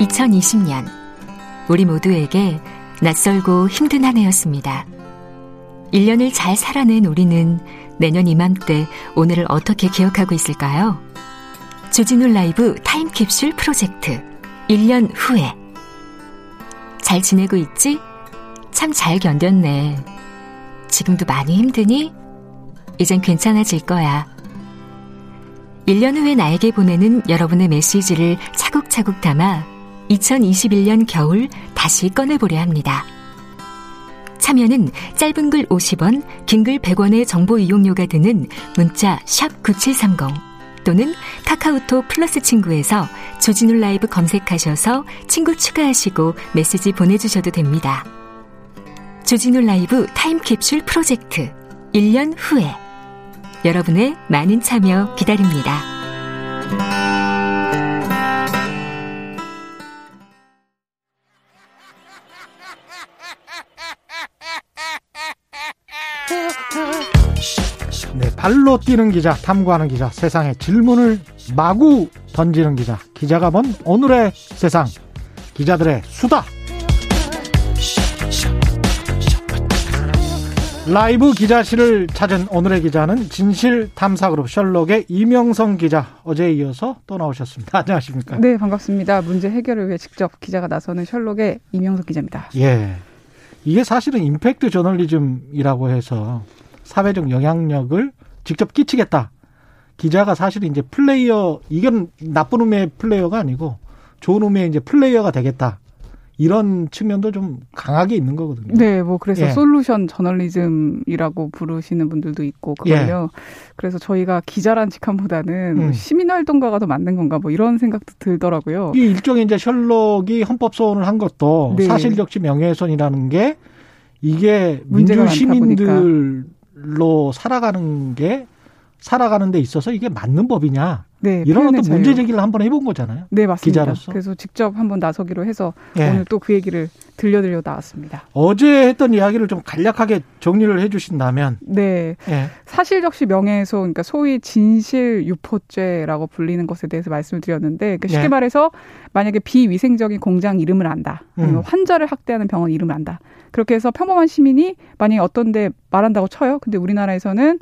(2020년) 우리 모두에게 낯설고 힘든 한 해였습니다. 1년을 잘 살아낸 우리는 내년 이맘때 오늘을 어떻게 기억하고 있을까요? 주진우 라이브 타임캡슐 프로젝트 1년 후에 잘 지내고 있지? 참 잘 견뎠네. 지금도 많이 힘드니? 이젠 괜찮아질 거야. 1년 후에 나에게 보내는 여러분의 메시지를 차곡차곡 담아 2021년 겨울 다시 꺼내보려 합니다. 참여는 짧은 글 50원, 긴 글 100원의 정보 이용료가 드는 문자 9730 또는 카카오톡 플러스 친구에서 조진우 라이브 검색하셔서 친구 추가하시고 메시지 보내주셔도 됩니다. 조진우 라이브 타임캡슐 프로젝트 1년 후에 여러분의 많은 참여 기다립니다. 네, 발로 뛰는 기자, 탐구하는 기자, 세상에 질문을 마구 던지는 기자, 기자가 먼 오늘의 세상, 기자들의 수다. 라이브 기자실을 찾은 오늘의 기자는 진실탐사그룹 셜록의 이명성 기자 어제에 이어서 또 나오셨습니다. 안녕하십니까? 네, 반갑습니다. 문제 해결을 위해 직접 기자가 나서는 셜록의 이명성 기자입니다. 예. 이게 사실은 임팩트 저널리즘이라고 해서 사회적 영향력을 직접 끼치겠다. 기자가 사실은 이제 플레이어, 이건 나쁜 의미의 플레이어가 아니고 좋은 의미의 이제 플레이어가 되겠다. 이런 측면도 좀 강하게 있는 거거든요. 네, 뭐 그래서 예. 솔루션 저널리즘이라고 부르시는 분들도 있고 그걸요. 그래서 저희가 기자란 직함보다는 음. 시민 활동가가 더 맞는 건가 뭐 이런 생각도 들더라고요. 이 일종의 이제 셜록이 헌법 소원을 한 것도 네. 사실적시 명예훼손이라는 게 이게 민주. 시민들로 살아가는 게 살아가는 데 있어서 이게 맞는 법이냐 네, 이런 어떤. 문제 제기를 한번 해본 거잖아요. 네, 맞습니다. 기자로서. 그래서 직접 한번 나서기로 해서 예. 오늘 또 그 얘기를 들려드려 나왔습니다. 어제 했던 이야기를 좀 간략하게 정리를 해주신다면 네, 예. 사실 적시 명예훼손, 그러니까 소위 진실 유포죄라고 불리는 것에 대해서 말씀을 드렸는데, 그러니까 쉽게 네. 말해서 만약에 비위생적인 공장 이름을 안다, 음. 환자를 학대하는 병원 이름을 안다. 그렇게 해서 평범한 시민이 만약에 어떤데 말한다고 쳐요. 근데 우리나라에서는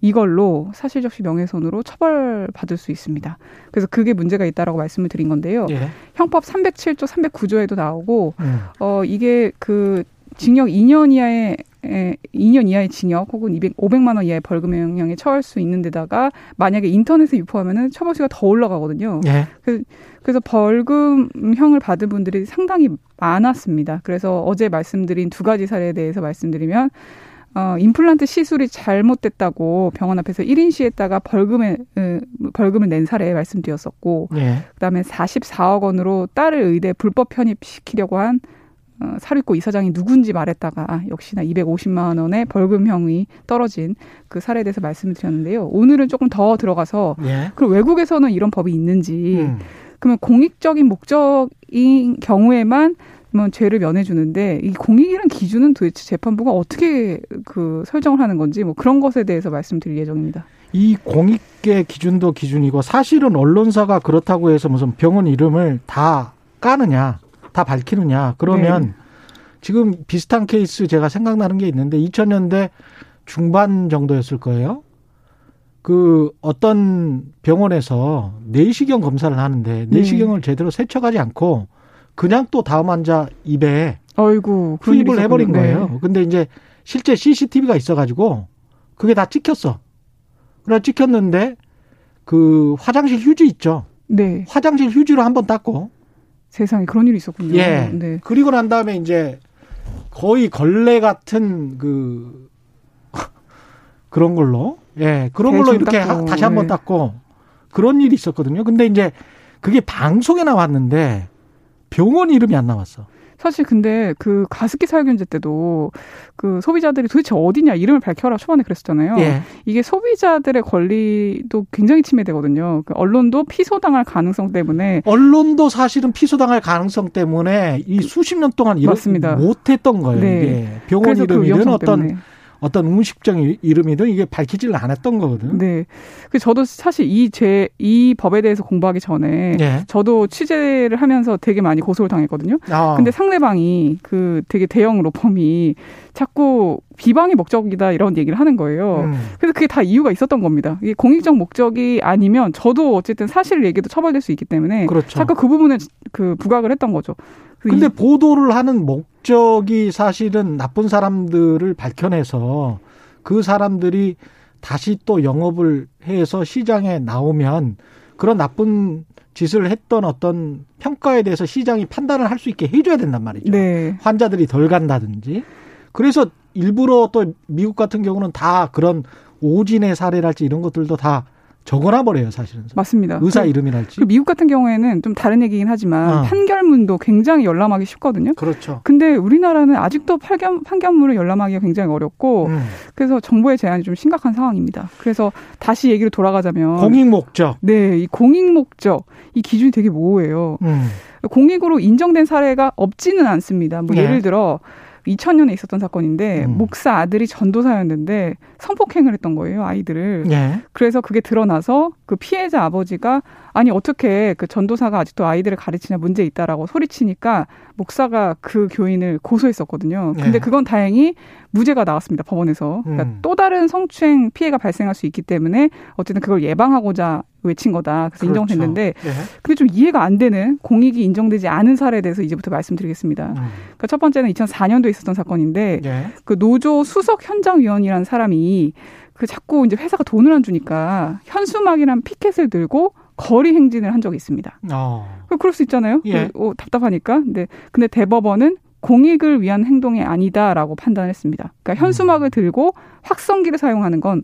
이걸로 사실적시 명예훼손으로 처벌받을 수 있습니다. 그래서 그게 문제가 있다라고 말씀을 드린 건데요. 예. 형법 307조, 309조에도 나오고 음. 어 이게 그 징역 2년 이하의 에, 2년 이하의 징역 혹은 200, 500만 원 이하의 벌금 명령에 처할 수 있는 데다가 만약에 인터넷에 유포하면은 처벌수가 더 올라가거든요. 예. 그래서 벌금형을 받은 분들이 상당히 많았습니다. 그래서 어제 말씀드린 두 가지 사례에 대해서 말씀드리면 어, 임플란트 시술이 잘못됐다고 병원 앞에서 1인 시했다가 벌금에, 으, 벌금을 낸 사례 말씀드렸었고, 예. 그다음에 44억 원으로 딸을 의대 불법 편입시키려고 한 어, 사립고 이사장이 누군지 말했다가 역시나 250만 원의 벌금형이 떨어진 그 사례에 대해서 말씀을 드렸는데요. 오늘은 조금 더 들어가서 예. 그럼 외국에서는 이런 법이 있는지 음. 그러면 공익적인 목적인 경우에만 뭐 죄를 면해주는데 이 공익이라는 기준은 도대체 재판부가 어떻게 그 설정을 하는 건지 뭐 그런 것에 대해서 말씀드릴 예정입니다. 이 공익의 기준도 기준이고 사실은 언론사가 그렇다고 해서 무슨 병원 이름을 다 까느냐, 다 밝히느냐. 그러면 네. 지금 비슷한 케이스 제가 생각나는 게 있는데 2000년대 중반 정도였을 거예요. 그 어떤 병원에서 내시경 검사를 하는데 네. 내시경을 제대로 세척하지 않고 그냥 또 다음 환자 입에 어이구 투입을 해버린 있었군요. 네. 거예요. 근데 이제 실제 CCTV가 있어가지고 그게 다 찍혔어. 그래 찍혔는데 그 화장실 휴지 있죠. 네. 화장실 휴지로 한 번 닦고 세상에 그런 일이 있었군요. 예. 네. 그리고 난 다음에 이제 거의 걸레 같은 그 그런 걸로 예 그런 걸로 대충 이렇게 하- 다시 한번 네. 닦고 그런 일이 있었거든요. 근데 이제 그게 방송에 나왔는데 병원 이름이 안 나왔어. 사실 근데 그 가습기 살균제 때도 그 소비자들이 도대체 어디냐 이름을 밝혀라 초반에 그랬었잖아요. 예. 이게 소비자들의 권리도 굉장히 침해되거든요. 그 언론도 피소당할 가능성 때문에 언론도 사실은 피소당할 가능성 때문에 이 수십 년 동안 맞습니다. 못했던 거예요. 네. 이게 병원 그래서 그 위험성 어떤 때문에 어떤 음식적 이름이든 이게 밝히지를 않았던 거거든. 네. 그 저도 사실 이 제 이 법에 대해서 공부하기 전에 예. 저도 취재를 하면서 되게 많이 고소를 당했거든요. 아. 근데 상대방이 그 되게 대형 로펌이 자꾸 비방의 목적이다 이런 얘기를 하는 거예요. 음. 그래서 그게 다 이유가 있었던 겁니다. 이게 공익적 목적이 아니면 저도 어쨌든 사실을 얘기도 처벌될 수 있기 때문에 그렇죠. 자꾸 그 부분에 그 부각을 했던 거죠. 그 근데 이- 보도를 하는 목적이 사실은 나쁜 사람들을 밝혀내서 그 사람들이 다시 또 영업을 해서 시장에 나오면 그런 나쁜 짓을 했던 어떤 평가에 대해서 시장이 판단을 할 수 있게 해줘야 된단 말이죠. 네. 환자들이 덜 간다든지. 그래서 일부러 또 미국 같은 경우는 다 그런 오진의 사례랄지 이런 것들도 다 적어놔 버려요, 사실은. 맞습니다. 의사 그, 이름이랄지. 그 미국 같은 경우에는 좀 다른 얘기긴 하지만 어. 판결문도 굉장히 열람하기 쉽거든요. 그렇죠. 근데 우리나라는 아직도 판결, 판결문을 열람하기가 굉장히 어렵고 음. 그래서 정보의 제한이 좀 심각한 상황입니다. 그래서 다시 얘기를 돌아가자면 공익 목적. 네, 이 공익 목적 이 기준이 되게 모호해요. 음. 공익으로 인정된 사례가 없지는 않습니다. 뭐 네. 예를 들어 2000년에 있었던 사건인데 음. 목사 아들이 전도사였는데 성폭행을 했던 거예요 아이들을. 예. 그래서 그게 드러나서 그 피해자 아버지가 아니 어떻게 그 전도사가 아직도 아이들을 가르치냐 문제 있다라고 소리치니까 목사가 그 교인을 고소했었거든요. 근데 네. 그건 다행히 무죄가 나왔습니다 법원에서. 그러니까 음. 또 다른 성추행 피해가 발생할 수 있기 때문에 어쨌든 그걸 예방하고자 외친 거다. 그래서 그렇죠. 인정됐는데 예. 근데 좀 이해가 안 되는 공익이 인정되지 않은 사례에 대해서 이제부터 말씀드리겠습니다. 음. 그러니까 첫 번째는 2004년도에 있었던 사건인데 예. 그 노조 수석 현장 위원이라는 사람이 그 자꾸 이제 회사가 돈을 안 주니까 현수막이란 피켓을 들고 거리 행진을 한 적이 있습니다. 어. 그 그럴 수 있잖아요. 예. 어, 답답하니까. 근데 근데 대법원은 공익을 위한 행동이 아니다라고 판단했습니다. 그러니까 현수막을 들고 확성기를 사용하는 건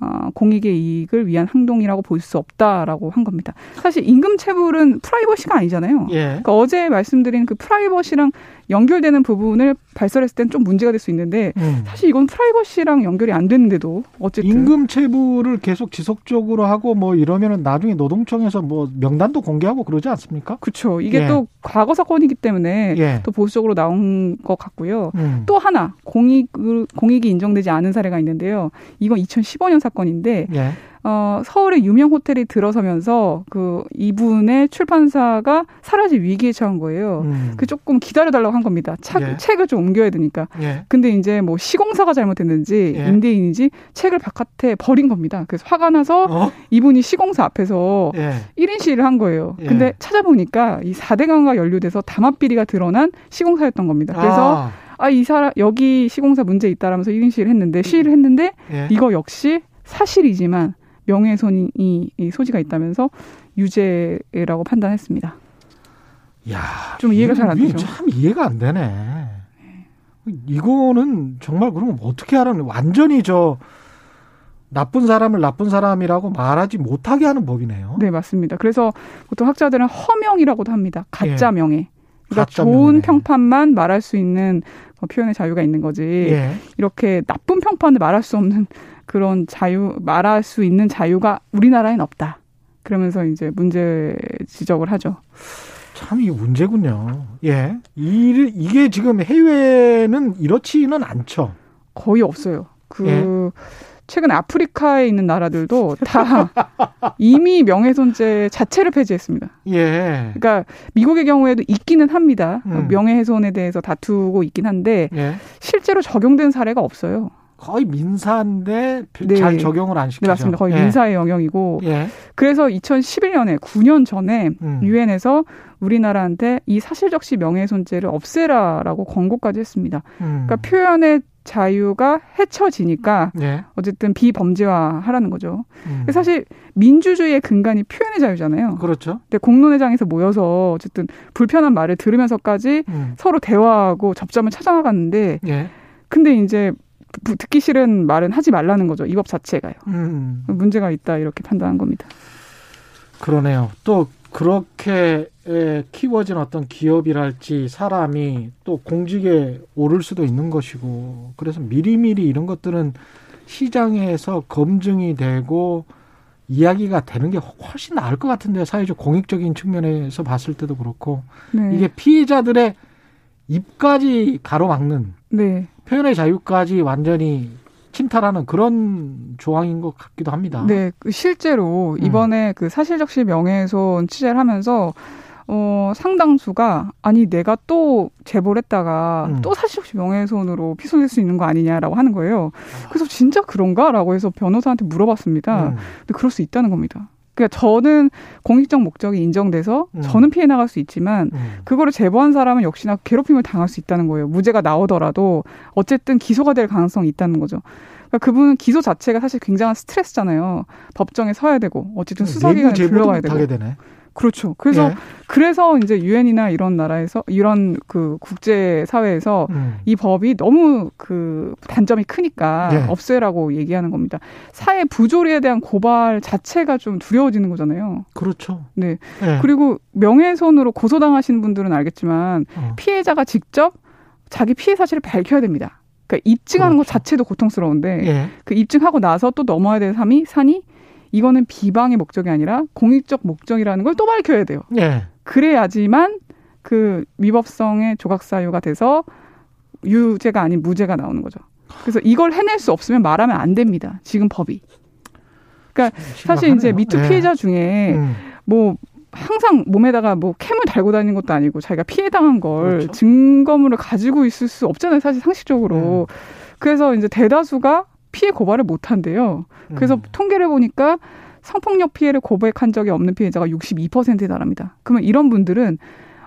어, 공익의 이익을 위한 행동이라고 볼 수 없다라고 한 겁니다. 사실 임금 체불은 프라이버시가 아니잖아요. 예. 그러니까 어제 말씀드린 그 프라이버시랑 연결되는 부분을 발설했을 땐 좀 문제가 될 수 있는데 음. 사실 이건 프라이버시랑 연결이 안 됐는데도 어쨌든 임금 체불을 계속 지속적으로 하고 뭐 이러면은 나중에 노동청에서 뭐 명단도 공개하고 그러지 않습니까? 그렇죠. 이게 예. 또 과거 사건이기 때문에 예. 또 보수적으로 나온 것 같고요. 음. 또 하나 공익 공익이 인정되지 않은 사례가 있는데요. 이건 2015년 사 건인데 예. 어, 서울의 유명 호텔이 들어서면서 그 이분의 출판사가 사라질 위기에 처한 거예요. 음. 그 조금 기다려달라고 한 겁니다. 차- 예. 책을 좀 옮겨야 되니까. 예. 근데 이제 뭐 시공사가 잘못했는지 예. 임대인인지 책을 바깥에 버린 겁니다. 그래서 화가 나서 어? 이분이 시공사 앞에서 예. 1인 시위를 한 거예요. 예. 근데 찾아보니까 이 4대강과 연루돼서 담합비리가 드러난 시공사였던 겁니다. 그래서 아, 아, 이 사람, 여기 시공사 문제 있다라면서 1인 시위를 했는데, 시위를 했는데, 예. 이거 역시 사실이지만 명예훼손이 이 소지가 있다면서 유죄라고 판단했습니다. 야, 좀 이해가 잘안 이게 되죠. 참 이해가 안 되네. 이거는 정말 그럼 어떻게 하라는 완전히 저 나쁜 사람을 나쁜 사람이라고 말하지 못하게 하는 법이네요. 네, 맞습니다. 그래서 보통 학자들은 허명이라고도 합니다. 가짜 예. 명예. 그러니까 가짜 좋은 명예네. 평판만 말할 수 있는 뭐 표현의 자유가 있는 거지. 예. 이렇게 나쁜 평판을 말할 수 없는 그런 자유, 말할 수 있는 자유가 우리나라엔 없다. 그러면서 이제 문제 지적을 하죠. 참 이게 문제군요. 예. 이, 이게 지금 해외는 이렇지는 않죠. 거의 없어요. 그 예. 최근 아프리카에 있는 나라들도 다 이미 명예훼손죄 자체를 폐지했습니다. 예. 그러니까 미국의 경우에도 있기는 합니다. 음. 명예훼손에 대해서 다투고 있긴 한데 예. 실제로 적용된 사례가 없어요. 거의 민사인데 네. 잘 적용을 안 시키죠. 네, 맞습니다. 거의 예. 민사의 영역이고 예. 그래서 2011년에 9년 전에 음. 유엔에서 우리나라한테 이 사실적시 명예훼손죄를 없애라라고 권고까지 했습니다. 음. 그러니까 표현의 자유가 해쳐지니까 예. 어쨌든 비범죄화하라는 거죠. 음. 사실 민주주의의 근간이 표현의 자유잖아요. 그렇죠. 근데 공론회장에서 모여서 어쨌든 불편한 말을 들으면서까지 음. 서로 대화하고 접점을 찾아나갔는데 예. 근데 이제 부- 듣기 싫은 말은 하지 말라는 거죠. 이 법 자체가요. 음. 문제가 있다 이렇게 판단한 겁니다. 그러네요. 또 그렇게 에, 키워진 어떤 기업이랄지 사람이 또 공직에 오를 수도 있는 것이고 그래서 미리미리 이런 것들은 시장에서 검증이 되고 이야기가 되는 게 훨씬 나을 것 같은데요. 사회적 공익적인 측면에서 봤을 때도 그렇고 네. 이게 피해자들의 입까지 가로막는 네. 표현의 자유까지 완전히 불러시킨다라는 그런 조항인 것 같기도 합니다. 네, 그 실제로 음. 이번에 음. 그 사실적시 명예훼손 취재를 하면서 어, 상당수가 아니 내가 또 제보를 했다가 음. 또 사실적시 명예훼손으로 피소될 수 있는 거 아니냐라고 하는 거예요. 그래서 진짜 그런가라고 해서 변호사한테 물어봤습니다. 음. 근데 그럴 수 있다는 겁니다. 그러니까 저는 공익적 목적이 인정돼서 음. 저는 피해 나갈 수 있지만 음. 그거를 제보한 사람은 역시나 괴롭힘을 당할 수 있다는 거예요. 무죄가 나오더라도 어쨌든 기소가 될 가능성이 있다는 거죠. 그러니까 그분은 기소 자체가 사실 굉장한 스트레스잖아요. 법정에 서야 되고 어쨌든 수사기관에 불러가야 되고. 되네. 그렇죠. 그래서 예. 그래서 이제 유엔이나 이런 나라에서 이런 그 국제 사회에서 음. 이 법이 너무 그 단점이 크니까 예. 없애라고 얘기하는 겁니다. 사회 부조리에 대한 고발 자체가 좀 두려워지는 거잖아요. 그렇죠. 네. 예. 그리고 명예훼손으로 고소당하시는 분들은 알겠지만 어. 피해자가 직접 자기 피해 사실을 밝혀야 됩니다. 그러니까 입증하는 그렇죠. 것 자체도 고통스러운데 예. 그 입증하고 나서 또 넘어야 될 산이 산이 이거는 비방의 목적이 아니라 공익적 목적이라는 걸 또 밝혀야 돼요. 네. 그래야지만 그 위법성의 조각 사유가 돼서 유죄가 아닌 무죄가 나오는 거죠. 그래서 이걸 해낼 수 없으면 말하면 안 됩니다. 지금 법이. 그러니까 사실 이제 미투 네. 피해자 중에 음. 뭐 항상 몸에다가 뭐 캠을 달고 다니는 것도 아니고 자기가 피해 당한 걸 그렇죠. 증거물을 가지고 있을 수 없잖아요. 사실 상식적으로. 음. 그래서 이제 대다수가 피해 고발을 못 한대요. 그래서 음. 통계를 보니까 성폭력 피해를 고백한 적이 없는 피해자가 62%에 달합니다. 그러면 이런 분들은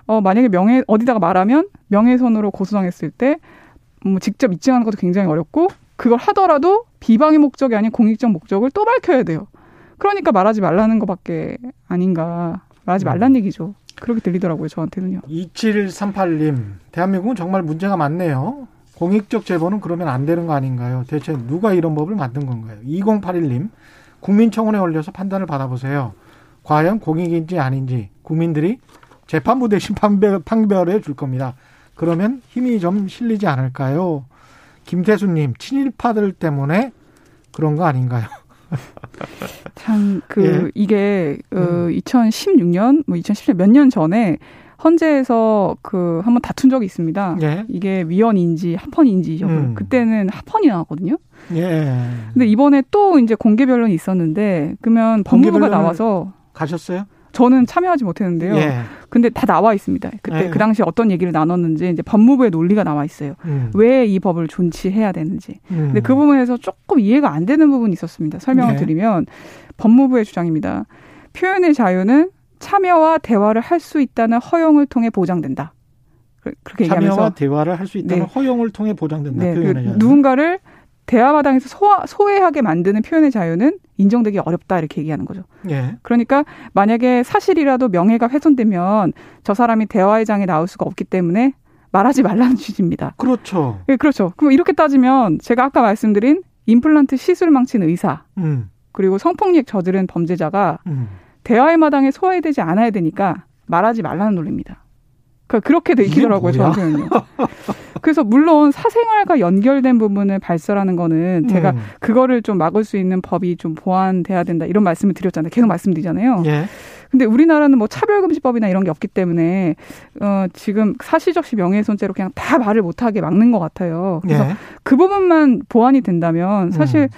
어 만약에 명예 어디다가 말하면 명예훼손으로 고소당했을 때 뭐 직접 입증하는 것도 굉장히 어렵고 그걸 하더라도 비방의 목적이 아닌 공익적 목적을 또 밝혀야 돼요. 그러니까 말하지 말라는 것밖에 아닌가. 말하지 음. 말란 얘기죠. 그렇게 들리더라고요, 저한테는요. 2738님, 대한민국은 정말 문제가 많네요. 공익적 제보는 그러면 안 되는 거 아닌가요? 대체 누가 이런 법을 만든 건가요? 2081님, 국민청원에 올려서 판단을 받아보세요. 과연 공익인지 아닌지 국민들이 재판부 대신 판별, 판별해 줄 겁니다. 그러면 힘이 좀 실리지 않을까요? 김태수님, 친일파들 때문에 그런 거 아닌가요? 참, 그, 예. 이게, 어, 음. 2016년, 뭐 2017년 몇 년 전에 헌재에서 그 한번 다툰 적이 있습니다. 예. 이게 위헌인지 합헌인지 음. 그때는 합헌이 나왔거든요. 예. 근데 이번에 또 이제 공개 변론이 있었는데 그러면 법무부가 나와서 가셨어요? 저는 참여하지 못했는데요. 예. 근데 다 나와 있습니다. 그때 예. 그 당시 어떤 얘기를 나눴는지 이제 법무부의 논리가 나와 있어요. 음. 왜이 법을 존치해야 되는지. 음. 근데 그 부분에서 조금 이해가 안 되는 부분이 있었습니다. 설명을 예. 드리면 법무부의 주장입니다. 표현의 자유는 참여와 대화를 할 수 있다는 허용을 통해 보장된다. 그렇게 얘기하면서 참여와 대화를 할 수 있다는 네. 허용을 통해 보장된다. 네. 그 누군가를 대화 마당에서 소화, 소외하게 만드는 표현의 자유는 인정되기 어렵다 이렇게 얘기하는 거죠. 예. 그러니까 만약에 사실이라도 명예가 훼손되면 저 사람이 대화의 장에 나올 수가 없기 때문에 말하지 말라는 취지입니다. 그렇죠. 예, 그렇죠. 그럼 이렇게 따지면 제가 아까 말씀드린 임플란트 시술 망친 의사 음. 그리고 성폭력 저지른 범죄자가 음. 대화의 마당에 소화되지 않아야 되니까 말하지 말라는 논리입니다. 그러니까 그렇게 돼 있더라고요, 저한테는요. 그래서 물론 사생활과 연결된 부분을 발설하는 거는 제가 음. 그거를 좀 막을 수 있는 법이 좀 보완돼야 된다 이런 말씀을 드렸잖아요. 계속 말씀드리잖아요. 예. 근데 우리나라는 뭐 차별금지법이나 이런 게 없기 때문에 어 지금 사실적시 명예훼손죄로 그냥 다 말을 못하게 막는 것 같아요. 그래서 예. 그 부분만 보완이 된다면 사실 음.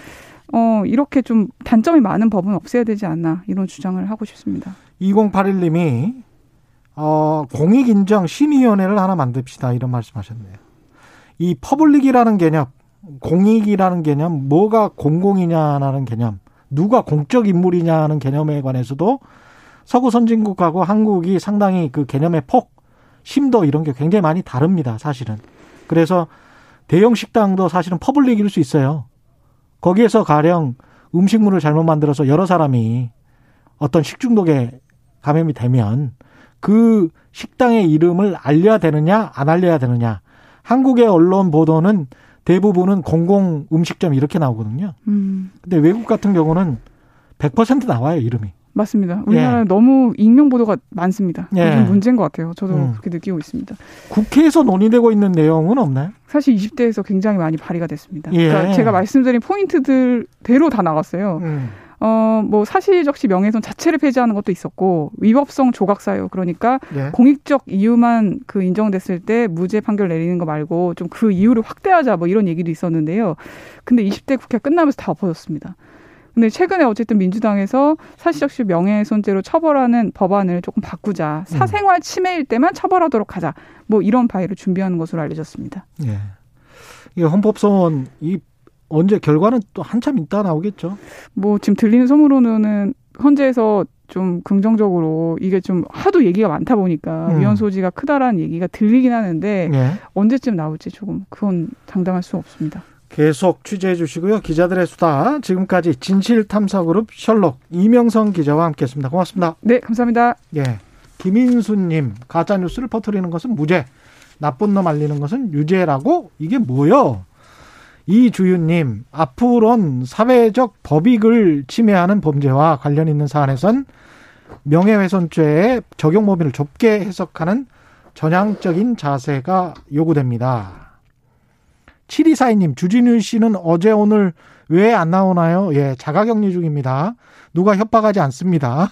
어, 이렇게 좀 단점이 많은 법은 없애야 되지 않나 이런 주장을 하고 싶습니다. 2081님이 어, 공익인정 심의위원회를 하나 만듭시다 이런 말씀하셨네요. 이 public이라는 개념, 공익이라는 개념, 뭐가 공공이냐라는 개념, 누가 공적 인물이냐는 개념에 관해서도 서구 선진국하고 한국이 상당히 그 개념의 폭, 심도 이런 게 굉장히 많이 다릅니다. 사실은. 그래서 대형 식당도 사실은 public일 수 있어요. 거기에서 가령 음식물을 잘못 만들어서 여러 사람이 어떤 식중독에 감염이 되면 그 식당의 이름을 알려야 되느냐 안 알려야 되느냐 한국의 언론 보도는 대부분은 공공 음식점 이렇게 나오거든요. 음. 근데 외국 같은 경우는 100% 나와요 이름이. 맞습니다. 우리나라 예. 너무 익명 보도가 많습니다. 예. 좀 문제인 것 같아요. 저도 음. 그렇게 느끼고 있습니다. 국회에서 논의되고 있는 내용은 없나요? 사실 20대에서 굉장히 많이 발의가 됐습니다. 예. 그러니까 제가 말씀드린 포인트들대로 다 나갔어요. 음. 어, 뭐 사실적시 명예훼손 자체를 폐지하는 것도 있었고 위법성 조각 사유 그러니까 네. 공익적 이유만 그 인정됐을 때 무죄 판결 내리는 거 말고 좀 그 이유를 확대하자 뭐 이런 얘기도 있었는데요. 근데 20대 국회 끝나면서 다 없어졌습니다. 근데 최근에 어쨌든 민주당에서 사실적시 명예훼손죄로 처벌하는 법안을 조금 바꾸자. 음. 사생활 침해일 때만 처벌하도록 하자. 뭐 이런 바이를 준비하는 것으로 알려졌습니다. 예. 이 헌법소원 이 언제 결과는 또 한참 있다 나오겠죠. 뭐 지금 들리는 소문으로는 헌재에서 좀 긍정적으로 이게 좀 하도 얘기가 많다 보니까 음. 위헌 소지가 크다라는 얘기가 들리긴 하는데 네. 언제쯤 나올지 조금 그건 당당할 수 없습니다. 계속 취재해 주시고요. 기자들의 수다 지금까지 진실탐사그룹 셜록 이명성 기자와 함께했습니다. 고맙습니다. 네, 감사합니다. 예, 김인수님 가짜 뉴스를 퍼뜨리는 것은 무죄, 나쁜 놈 알리는 것은 유죄라고 이게 뭐요? 이주윤님, 앞으론 사회적 법익을 침해하는 범죄와 관련 있는 사안에선 명예훼손죄의 적용 범위를 좁게 해석하는 전향적인 자세가 요구됩니다. 7242님, 주진우 씨는 어제 오늘 왜 안 나오나요? 예, 자가격리 중입니다. 누가 협박하지 않습니다.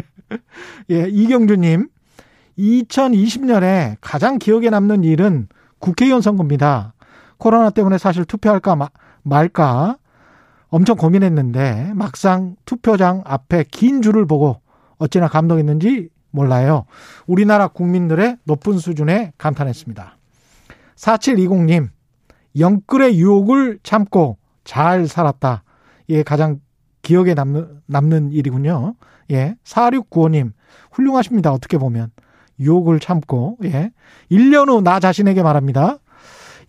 예, 이경주님, 2020년에 가장 기억에 남는 일은 국회의원 선거입니다. 코로나 때문에 사실 투표할까 말까 엄청 고민했는데 막상 투표장 앞에 긴 줄을 보고 어찌나 감동했는지 몰라요. 우리나라 국민들의 높은 수준에 감탄했습니다. 4720님, 영끌의 유혹을 참고 잘 살았다. 예, 가장 기억에 남는, 남는 일이군요. 예. 4695님, 훌륭하십니다. 어떻게 보면. 유혹을 참고, 예. 1년 후 나 자신에게 말합니다.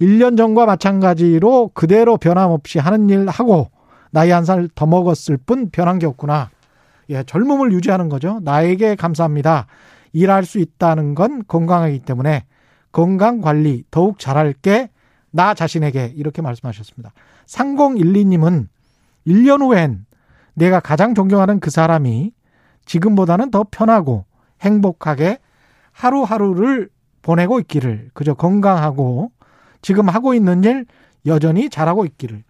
1년 전과 마찬가지로 그대로 변함없이 하는 일 하고 나이 한 살 더 먹었을 뿐 변한 게 없구나. 예, 젊음을 유지하는 거죠. 나에게 감사합니다. 일할 수 있다는 건 건강하기 때문에 건강 관리 더욱 잘할게 나 자신에게 이렇게 말씀하셨습니다. 3012님은 1년 후엔 내가 가장 존경하는 그 사람이 지금보다는 더 편하고 행복하게 하루하루를 보내고 있기를 그저 건강하고 지금 하고 있는 일 여전히 잘하고 있기를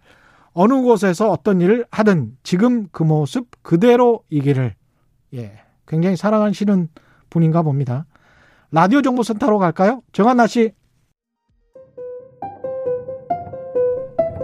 어느 곳에서 어떤 일을 하든 지금 그 모습 그대로이기를 예 굉장히 사랑하시는 분인가 봅니다. 라디오 정보센터로 갈까요? 정한나 씨.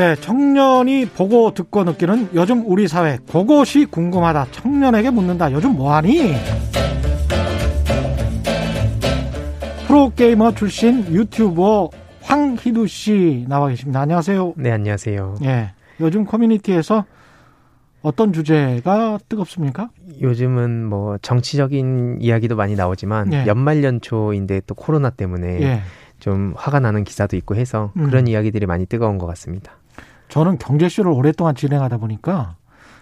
네, 청년이 보고 듣고 느끼는 요즘 우리 사회 그것이 궁금하다. 청년에게 묻는다. 요즘 뭐하니? 프로게이머 출신 유튜버 황희두 씨 나와 계십니다. 안녕하세요. 네, 안녕하세요. 예. 요즘 커뮤니티에서 어떤 주제가 뜨겁습니까? 요즘은 뭐 정치적인 이야기도 많이 나오지만 예. 연말 연초인데 또 코로나 때문에 예. 좀 화가 나는 기사도 있고 해서 음. 그런 이야기들이 많이 뜨거운 것 같습니다. 저는 경제쇼를 오랫동안 진행하다 보니까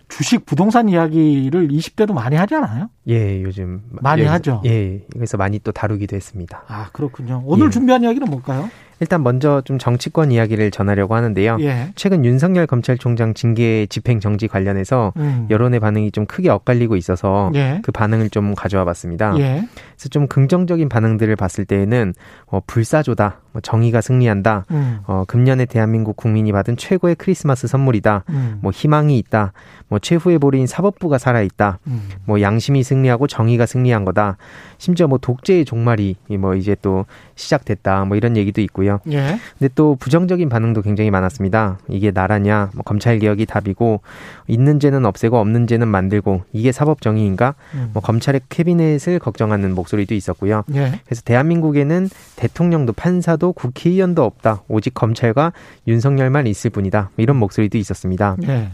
주식 부동산 이야기를 20대도 많이 하지 않아요? 예, 요즘 많이 예, 하죠. 예, 그래서 많이 또 다루기도 했습니다. 아, 그렇군요. 오늘 예. 준비한 이야기는 뭘까요? 일단 먼저 좀 정치권 이야기를 전하려고 하는데요. 예. 최근 윤석열 검찰총장 징계 집행 정지 관련해서 음. 여론의 반응이 좀 크게 엇갈리고 있어서 예. 그 반응을 좀 가져와 봤습니다. 예. 그래서 좀 긍정적인 반응들을 봤을 때에는 어, 불사조다, 뭐 정의가 승리한다, 음. 어, 금년에 대한민국 국민이 받은 최고의 크리스마스 선물이다, 음. 뭐 희망이 있다, 뭐 최후의 보리인 사법부가 살아있다, 음. 뭐 양심이 승리하고 정의가 승리한 거다, 심지어 뭐 독재의 종말이 뭐 이제 또 시작됐다, 뭐 이런 얘기도 있고요. 예. 근데 또 부정적인 반응도 굉장히 많았습니다. 이게 나라냐, 뭐 검찰 개혁이 답이고 있는 죄는 없애고 없는 죄는 만들고 이게 사법 정의인가? 음. 뭐 검찰의 캐비넷을 걱정하는 목 소리도 있었고요. 예. 그래서 대한민국에는 대통령도 판사도 국회의원도 없다. 오직 검찰과 윤석열만 있을 뿐이다. 뭐 이런 목소리도 있었습니다. 예.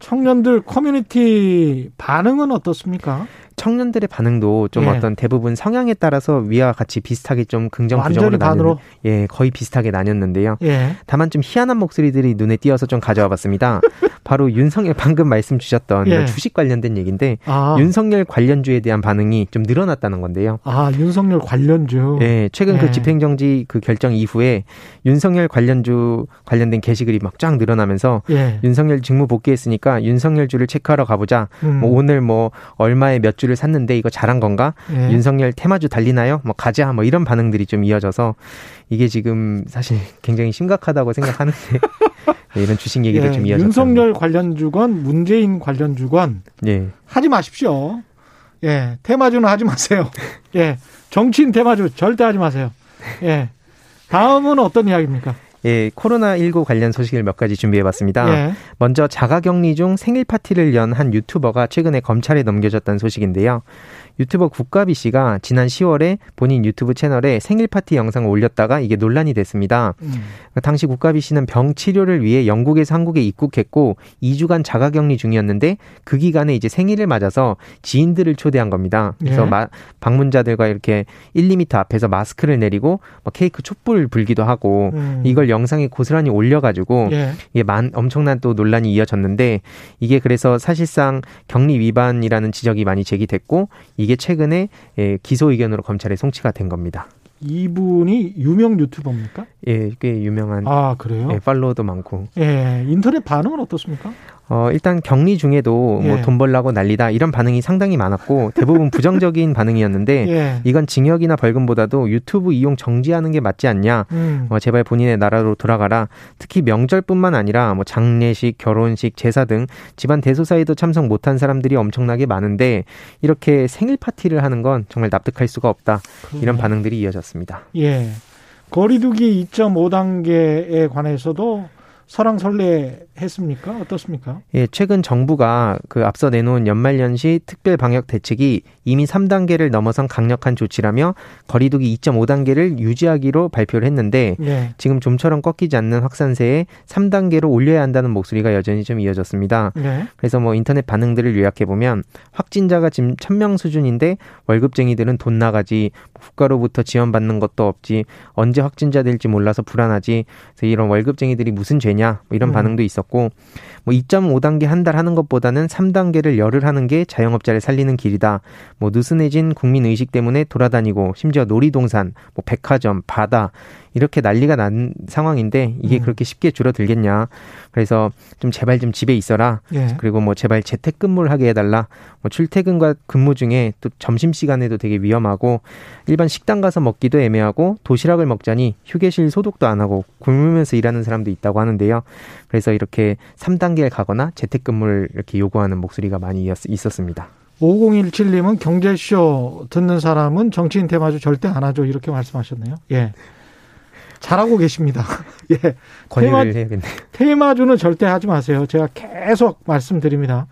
청년들 커뮤니티 반응은 어떻습니까? 청년들의 반응도 좀 예. 어떤 대부분 성향에 따라서 위와 같이 비슷하게 좀 긍정 부정으로 나뉘는 예 거의 비슷하게 나뉘었는데요. 예. 다만 좀 희한한 목소리들이 눈에 띄어서 좀 가져와봤습니다. 바로 윤석열 방금 말씀 주셨던 예. 주식 관련된 얘기인데 아. 윤석열 관련주에 대한 반응이 좀 늘어났다는 건데요. 아 윤석열 관련주. 예 최근 그 예. 집행정지 그 결정 이후에 윤석열 관련주 관련된 게시글이 막 쫙 늘어나면서 예. 윤석열 직무 복귀했으니까 윤석열 주를 체크하러 가보자. 음. 뭐 오늘 뭐 얼마에 몇 주를 샀는데 이거 잘한 건가? 예. 윤석열 테마주 달리나요? 뭐 가자. 뭐 이런 반응들이 좀 이어져서 이게 지금 사실 굉장히 심각하다고 생각하는데 네, 이런 주식 얘기도 예, 좀 이어졌다. 윤석열 관련 주건, 문재인 관련 주건 예. 하지 마십시오. 예, 테마주는 하지 마세요. 예, 정치인 테마주 절대 하지 마세요. 예, 다음은 어떤 이야기입니까? 예, 코로나19 관련 소식을 몇 가지 준비해봤습니다. 예. 먼저 자가격리 중 생일 파티를 연 한 유튜버가 최근에 검찰에 넘겨졌다는 소식인데요. 유튜버 국가비 씨가 지난 10월에 본인 유튜브 채널에 생일 파티 영상을 올렸다가 이게 논란이 됐습니다. 음. 당시 국가비 씨는 병 치료를 위해 영국에서 한국에 입국했고 2주간 자가격리 중이었는데 그 기간에 이제 생일을 맞아서 지인들을 초대한 겁니다. 그래서 예. 마, 방문자들과 이렇게 1, 2미터 앞에서 마스크를 내리고 케이크 촛불 불기도 하고 음. 이걸 영상에 고스란히 올려가지고 예. 이게 만 엄청난 또 논란이 이어졌는데 이게 그래서 사실상 격리 위반이라는 지적이 많이 제기됐고 이게 최근에 예, 기소 의견으로 검찰에 송치가 된 겁니다. 이분이 유명 유튜버입니까? 예, 꽤 유명한. 아 그래요? 예, 팔로워도 많고. 예, 인터넷 반응은 어떻습니까? 어, 일단 격리 중에도 뭐 예. 뭐돈 벌라고 난리다 이런 반응이 상당히 많았고 대부분 부정적인 반응이었는데 예. 이건 징역이나 벌금보다도 유튜브 이용 정지하는 게 맞지 않냐. 음. 어, 제발 본인의 나라로 돌아가라. 특히 명절뿐만 아니라 뭐 장례식, 결혼식, 제사 등 집안 대소사에도 참석 못한 사람들이 엄청나게 많은데 이렇게 생일 파티를 하는 건 정말 납득할 수가 없다. 이런 반응들이 이어졌습니다. 예. 거리두기 2.5단계에 관해서도 설왕설래했습니까? 어떻습니까? 예, 최근 정부가 그 앞서 내놓은 연말연시 특별 방역 대책이 이미 3단계를 넘어선 강력한 조치라며 거리두기 2.5단계를 유지하기로 발표를 했는데 예. 지금 좀처럼 꺾이지 않는 확산세에 3단계로 올려야 한다는 목소리가 여전히 좀 이어졌습니다. 예. 그래서 뭐 인터넷 반응들을 요약해 보면 확진자가 지금 1000명 수준인데 월급쟁이들은 돈 나가지 국가로부터 지원받는 것도 없지 언제 확진자 될지 몰라서 불안하지 그래서 이런 월급쟁이들이 무슨 죄냐 뭐 이런 음. 반응도 있었고 뭐 2.5단계 한 달 하는 것보다는 3단계를 열흘 하는 게 자영업자를 살리는 길이다. 뭐 느슨해진 국민 의식 때문에 돌아다니고 심지어 놀이동산, 뭐 백화점, 바다 이렇게 난리가 난 상황인데 이게 음. 그렇게 쉽게 줄어들겠냐. 그래서 좀 제발 좀 집에 있어라. 예. 그리고 뭐 제발 재택근무를 하게 해달라. 뭐 출퇴근과 근무 중에 또 점심 시간에도 되게 위험하고 일반 식당 가서 먹기도 애매하고 도시락을 먹자니 휴게실 소독도 안 하고 굶으면서 일하는 사람도 있다고 하는데 요. 그래서 이렇게 3단계를 가거나 재택근무를 이렇게 요구하는 목소리가 많이 있었습니다. 5017님은 경제쇼 듣는 사람은 정치인 테마주 절대 안 하죠. 이렇게 말씀하셨네요. 예. 잘하고 계십니다. 예. 권유를 테마, 해야겠네요. 테마주는 절대 하지 마세요. 제가 계속 말씀드립니다.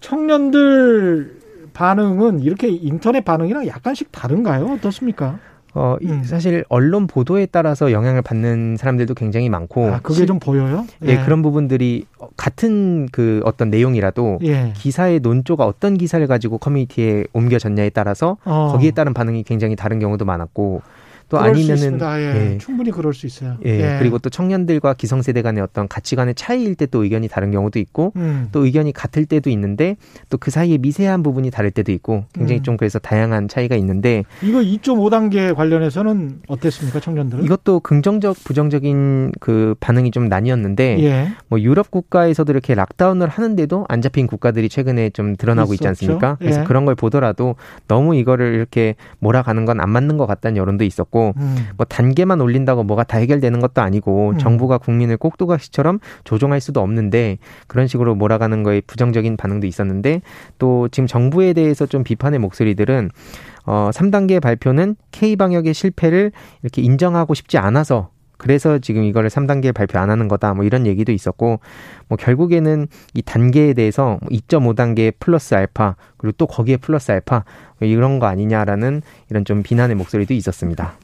청년들 반응은 이렇게 인터넷 반응이랑 약간씩 다른가요? 어떻습니까? 어, 음. 사실 언론 보도에 따라서 영향을 받는 사람들도 굉장히 많고. 아, 그게 좀 보여요? 예, 예, 그런 부분들이 같은 그 어떤 내용이라도 예. 기사의 논조가 어떤 기사를 가지고 커뮤니티에 옮겨졌냐에 따라서 어. 거기에 따른 반응이 굉장히 다른 경우도 많았고 또 아니면은 예. 예. 충분히 그럴 수 있어요. 예. 예. 그리고 또 청년들과 기성세대 간의 어떤 가치관의 차이일 때 또 의견이 다른 경우도 있고 음. 또 의견이 같을 때도 있는데 또 그 사이에 미세한 부분이 다를 때도 있고 굉장히 음. 좀 그래서 다양한 차이가 있는데 이거 2.5단계 관련해서는 어땠습니까 청년들은? 이것도 긍정적 부정적인 그 반응이 좀 나뉘었는데 예. 뭐 유럽 국가에서도 이렇게 락다운을 하는데도 안 잡힌 국가들이 최근에 좀 드러나고 있었죠. 있지 않습니까? 그래서 예. 그런 걸 보더라도 너무 이거를 이렇게 몰아가는 건 안 맞는 것 같다는 여론도 있었 고 음. 뭐 단계만 올린다고 뭐가 다 해결되는 것도 아니고 음. 정부가 국민을 꼭두각시처럼 조종할 수도 없는데 그런 식으로 몰아가는 거에 부정적인 반응도 있었는데 또 지금 정부에 대해서 좀 비판의 목소리들은 어 3단계 발표는 K 방역의 실패를 이렇게 인정하고 싶지 않아서 그래서 지금 이거를 3단계 발표 안 하는 거다. 뭐 이런 얘기도 있었고, 뭐 결국에는 이 단계에 대해서 2.5단계 플러스 알파, 그리고 또 거기에 플러스 알파, 뭐 이런 거 아니냐라는 이런 좀 비난의 목소리도 있었습니다.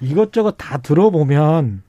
이것저것 다 들어보면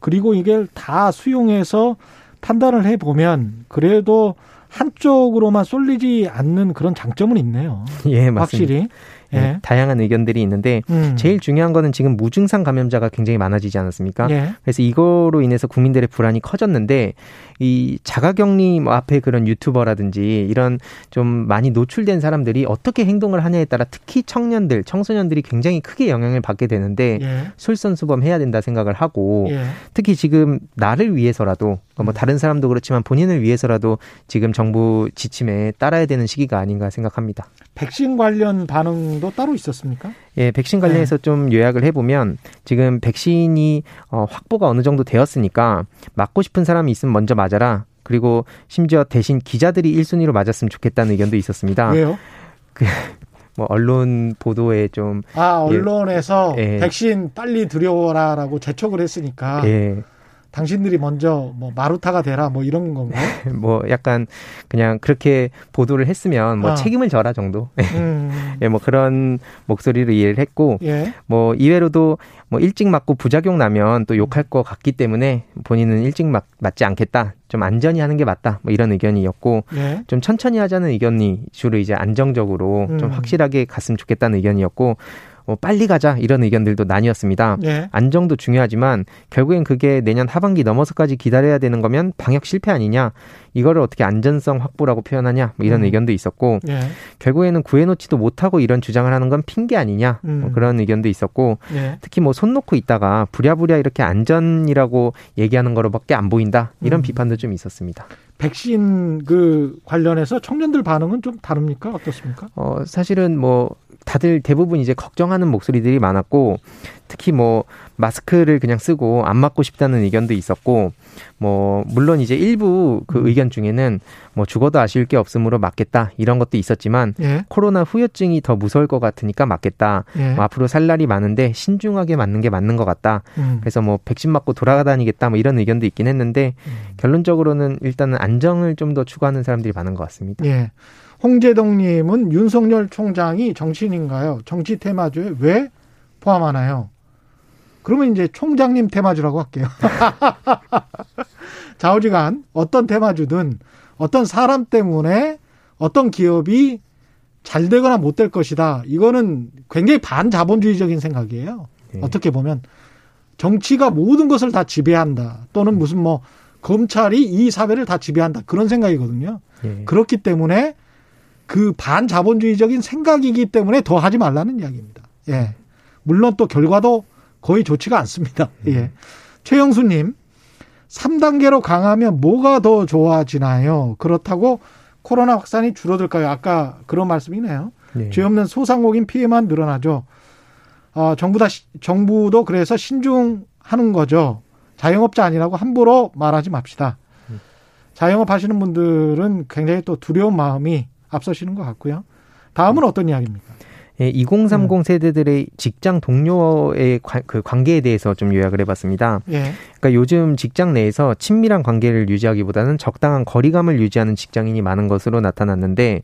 그리고 이게 다 수용해서 판단을 해보면 그래도 한쪽으로만 쏠리지 않는 그런 장점은 있네요. 예, 맞습니다. 확실히. 예. 네, 다양한 의견들이 있는데 음. 제일 중요한 거는 지금 무증상 감염자가 굉장히 많아지지 않았습니까? 예. 그래서 이거로 인해서 국민들의 불안이 커졌는데 이 자가격리 뭐 앞에 그런 유튜버라든지 이런 좀 많이 노출된 사람들이 어떻게 행동을 하냐에 따라 특히 청년들, 청소년들이 굉장히 크게 영향을 받게 되는데 예. 솔선수범해야 된다 생각을 하고 예. 특히 지금 나를 위해서라도 뭐 음. 다른 사람도 그렇지만 본인을 위해서라도 지금 정부 지침에 따라야 되는 시기가 아닌가 생각합니다. 백신 관련 반응도 따로 있었습니까? 예, 백신 관련해서 네. 좀 요약을 해보면 지금 백신이 어, 확보가 어느 정도 되었으니까 맞고 싶은 사람이 있으면 먼저 맞 아라. 그리고 심지어 대신 기자들이 1순위로 맞았으면 좋겠다는 의견도 있었습니다. 왜요? 그, 뭐 언론 보도에 좀 아 언론에서 예. 백신 빨리 들여오라라고 재촉을 했으니까 예. 당신들이 먼저 뭐 마루타가 되라 뭐 이런 건가요? 뭐 약간 그냥 그렇게 보도를 했으면 뭐 아. 책임을 져라 정도. 음. 예, 뭐 그런 목소리로 이해를 했고 예. 뭐 이외로도 뭐 일찍 맞고 부작용 나면 또 욕할 것 같기 때문에 본인은 일찍 맞, 맞지 않겠다. 좀 안전히 하는 게 맞다. 뭐 이런 의견이었고 예. 좀 천천히 하자는 의견이 주로 이제 안정적으로 음. 좀 확실하게 갔으면 좋겠다는 의견이었고 뭐 빨리 가자 이런 의견들도 나뉘었습니다. 네. 안정도 중요하지만 결국엔 그게 내년 하반기 넘어서까지 기다려야 되는 거면 방역 실패 아니냐 이거를 어떻게 안전성 확보라고 표현하냐 뭐 이런 음. 의견도 있었고 네. 결국에는 구해놓지도 못하고 이런 주장을 하는 건 핑계 아니냐 뭐 음. 뭐 그런 의견도 있었고 네. 특히 뭐 손 놓고 있다가 부랴부랴 이렇게 안전이라고 얘기하는 거로밖에 안 보인다 이런 음. 비판도 좀 있었습니다. 백신 그 관련해서 청년들 반응은 좀 다릅니까? 어떻습니까? 어, 사실은 뭐 다들 대부분 이제 걱정하는 목소리들이 많았고 특히 뭐 마스크를 그냥 쓰고 안 맞고 싶다는 의견도 있었고 뭐 물론 이제 일부 그 음. 의견 중에는 뭐 죽어도 아쉬울 게 없으므로 맞겠다 이런 것도 있었지만 예. 코로나 후유증이 더 무서울 것 같으니까 맞겠다 예. 뭐 앞으로 살 날이 많은데 신중하게 맞는 게 맞는 것 같다 음. 그래서 뭐 백신 맞고 돌아다니겠다 뭐 이런 의견도 있긴 했는데 음. 결론적으로는 일단은 안정을 좀 더 추구하는 사람들이 많은 것 같습니다. 예. 홍재동님은 윤석열 총장이 정치인인가요? 정치 테마주에 왜 포함하나요? 그러면 이제 총장님 테마주라고 할게요. 좌우지간 어떤 테마주든 어떤 사람 때문에 어떤 기업이 잘 되거나 못 될 것이다. 이거는 굉장히 반자본주의적인 생각이에요. 네. 어떻게 보면 정치가 모든 것을 다 지배한다. 또는 무슨 뭐 검찰이 이 사회를 다 지배한다. 그런 생각이거든요. 네. 그렇기 때문에 그 반자본주의적인 생각이기 때문에 더 하지 말라는 이야기입니다. 예. 물론 또 결과도 거의 좋지가 않습니다. 음. 예. 최영수님, 3단계로 강하면 뭐가 더 좋아지나요? 그렇다고 코로나 확산이 줄어들까요? 아까 그런 말씀이네요. 네. 죄 없는 소상공인 피해만 늘어나죠. 어, 정부 다, 정부도 그래서 신중하는 거죠. 자영업자 아니라고 함부로 말하지 맙시다. 음. 자영업 하시는 분들은 굉장히 또 두려운 마음이 앞서시는 것 같고요. 다음은 어떤 이야기입니까? 예, 2030 음. 세대들의 직장 동료의 관, 그 관계에 대해서 좀 요약을 해봤습니다. 예. 그러니까 요즘 직장 내에서 친밀한 관계를 유지하기보다는 적당한 거리감을 유지하는 직장인이 많은 것으로 나타났는데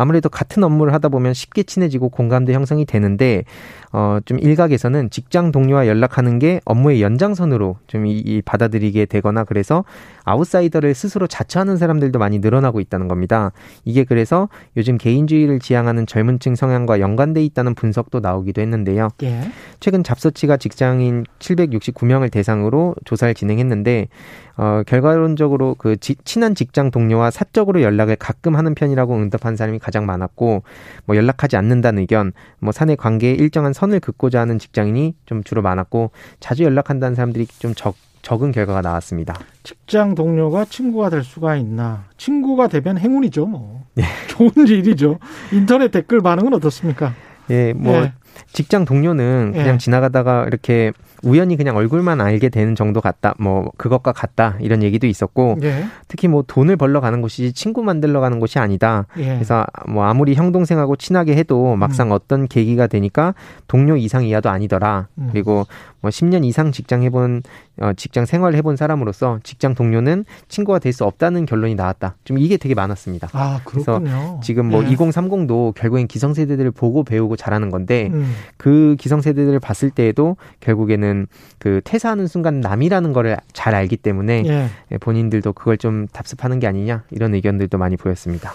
아무래도 같은 업무를 하다 보면 쉽게 친해지고 공감대 형성이 되는데 어, 좀 일각에서는 직장 동료와 연락하는 게 업무의 연장선으로 좀 이, 이 받아들이게 되거나 그래서 아웃사이더를 스스로 자처하는 사람들도 많이 늘어나고 있다는 겁니다. 이게 그래서 요즘 개인주의를 지향하는 젊은층 성향과 연관돼 있다는 분석도 나오기도 했는데요. 예. 최근 잡서치가 직장인 769명을 대상으로 조사를 진행했는데 어, 결과론적으로 그 지, 친한 직장 동료와 사적으로 연락을 가끔 하는 편이라고 응답한 사람이 가장 많았고 뭐 연락하지 않는다는 의견, 뭐 사내 관계에 일정한 선을 긋고자 하는 직장인이 좀 주로 많았고 자주 연락한다는 사람들이 좀 적, 적은 결과가 나왔습니다. 직장 동료가 친구가 될 수가 있나? 친구가 되면 행운이죠, 뭐. 네. 좋은 일이죠. 인터넷 댓글 반응은 어떻습니까? 예, 뭐 예. 직장 동료는 그냥 예. 지나가다가 이렇게 우연히 그냥 얼굴만 알게 되는 정도 같다. 뭐 그것과 같다. 이런 얘기도 있었고 예. 특히 뭐 돈을 벌러 가는 곳이 친구 만들러 가는 곳이 아니다. 예. 그래서 뭐 아무리 형 동생하고 친하게 해도 막상 음. 어떤 계기가 되니까 동료 이상 이하도 아니더라. 음. 그리고 뭐 10년 이상 직장 해본 어, 직장 생활을 해본 사람으로서 직장 동료는 친구가 될 수 없다는 결론이 나왔다. 좀 이게 되게 많았습니다. 아, 그렇군요. 그래서 지금 뭐 예. 2030도 결국엔 기성세대들을 보고 배우고 자라는 건데 음. 그 기성세대들을 봤을 때에도 결국에는 그 퇴사하는 순간 남이라는 거를 잘 알기 때문에 예. 예 본인들도 그걸 좀 답습하는 게 아니냐 이런 의견들도 많이 보였습니다.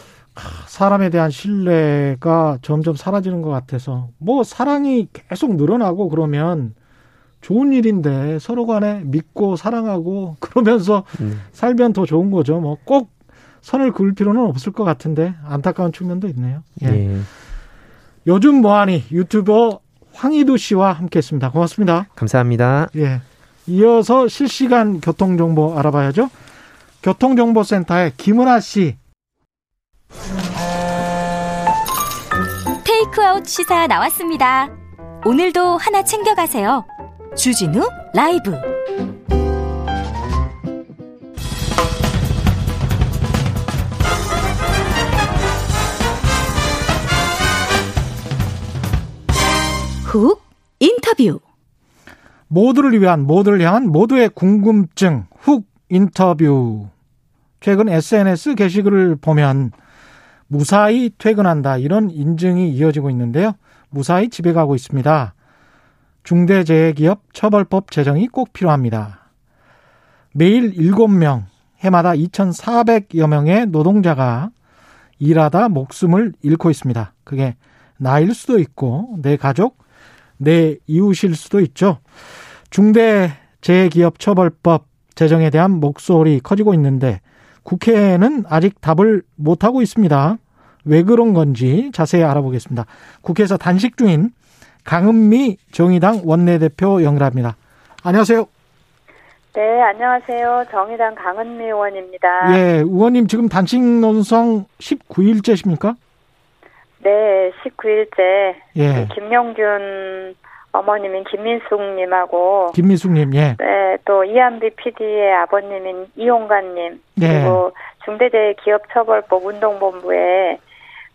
사람에 대한 신뢰가 점점 사라지는 것 같아서 뭐 사랑이 계속 늘어나고 그러면 좋은 일인데 서로 간에 믿고 사랑하고 그러면서 음. 살면 더 좋은 거죠. 뭐 꼭 선을 그을 필요는 없을 것 같은데 안타까운 측면도 있네요. 예. 예. 요즘 뭐하니 유튜버 황희두 씨와 함께했습니다. 고맙습니다. 감사합니다. 예. 이어서 실시간 교통 정보 알아봐야죠. 교통정보센터의 김은아 씨. 테이크아웃 시사 나왔습니다. 오늘도 하나 챙겨가세요. 주진우 라이브. 훅 인터뷰. 모두를 위한 모두를 향한 모두의 궁금증 훅 인터뷰. 최근 SNS 게시글을 보면 무사히 퇴근한다 이런 인증이 이어지고 있는데요. 무사히 집에 가고 있습니다. 중대재해기업 처벌법 제정이 꼭 필요합니다. 매일 7명, 해마다 2,400여 명의 노동자가 일하다 목숨을 잃고 있습니다. 그게 나일 수도 있고 내 가족, 내 이웃일 수도 있죠. 중대재해기업처벌법 제정에 대한 목소리 커지고 있는데 국회는 아직 답을 못하고 있습니다. 왜 그런 건지 자세히 알아보겠습니다. 국회에서 단식 중인 강은미 정의당 원내대표 연결합니다. 안녕하세요. 네, 안녕하세요. 정의당 강은미 의원입니다. 예, 의원님 지금 단식 논성 19일째십니까? 네, 19일째. 예. 김영균 어머님인 김민숙님하고 김민숙님, 예. 네, 또 이한비 PD의 아버님인 이용관님 예. 그리고 중대재해기업처벌법 운동본부의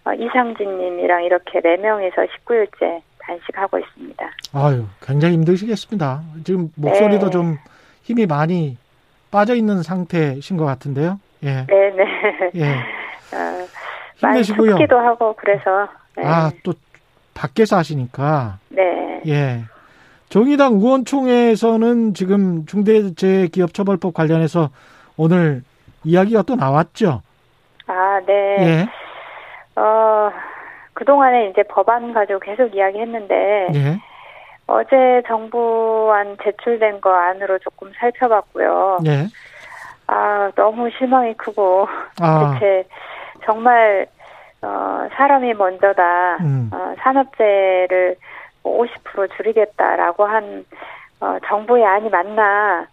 어, 이상진님이랑 이렇게 네 명이서 19일째 단식하고 있습니다. 아유, 굉장히 힘드시겠습니다. 지금 목소리도 네. 좀 힘이 많이 빠져 있는 상태신 것 같은데요. 예. 네, 네. 예. 어, 힘내시고요. 많이 춥기도 하고 그래서. 네. 아, 또 밖에서 하시니까. 네. 예. 정의당 의원총회에서는 지금 중대재해기업처벌법 관련해서 오늘 이야기가 또 나왔죠. 아, 네. 예. 어, 그동안에 이제 법안 가지고 계속 이야기했는데 예. 어제 정부안 제출된 거 안으로 조금 살펴봤고요. 예. 아 너무 실망이 크고 아. 대체 정말 어, 사람이 먼저다 음. 어, 산업재해를 50% 줄이겠다라고 한 어, 정부의 안이 맞나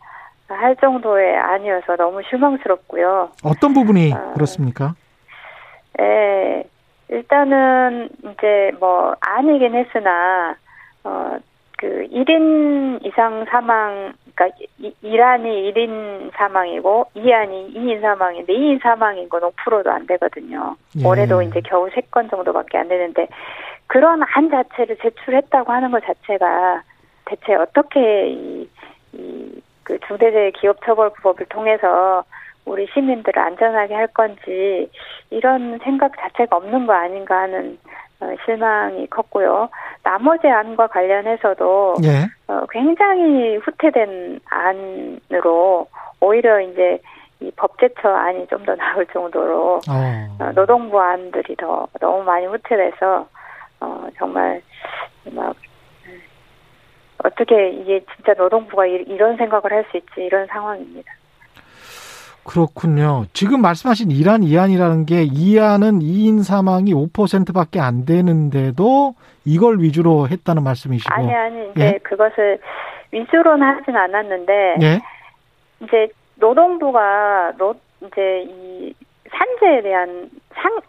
할 정도의 안이어서 너무 실망스럽고요. 어떤 부분이 어, 그렇습니까? 예, 일단은 이제 뭐 아니긴 했으나 어 그 1인 이상 사망 그러니까 이란이 1인 사망이고 이안이 2인 사망인데 2인 사망인 건 5%도 안 되거든요. 예. 올해도 이제 겨우 3건 정도밖에 안 되는데 그런 안 자체를 제출했다고 하는 것 자체가 대체 어떻게 이, 이, 그 중대재해 기업처벌법을 통해서 우리 시민들을 안전하게 할 건지 이런 생각 자체가 없는 거 아닌가 하는 어, 실망이 컸고요. 나머지 안과 관련해서도 예. 어, 굉장히 후퇴된 안으로 오히려 이제 이 법제처 안이 좀 더 나올 정도로 어. 어. 노동부 안들이 더 너무 많이 후퇴돼서 어, 정말 막 어떻게 이게 진짜 노동부가 이, 이런 생각을 할 수 있지 이런 상황입니다. 그렇군요. 지금 말씀하신 이란 이안이라는 게 이안은 2인 사망이 5%밖에 안 되는데도 이걸 위주로 했다는 말씀이시고. 아니 아니 이제 예? 그것을 위주로는 하진 않았는데 예? 이제 노동부가 노 이제 이 산재에 대한 상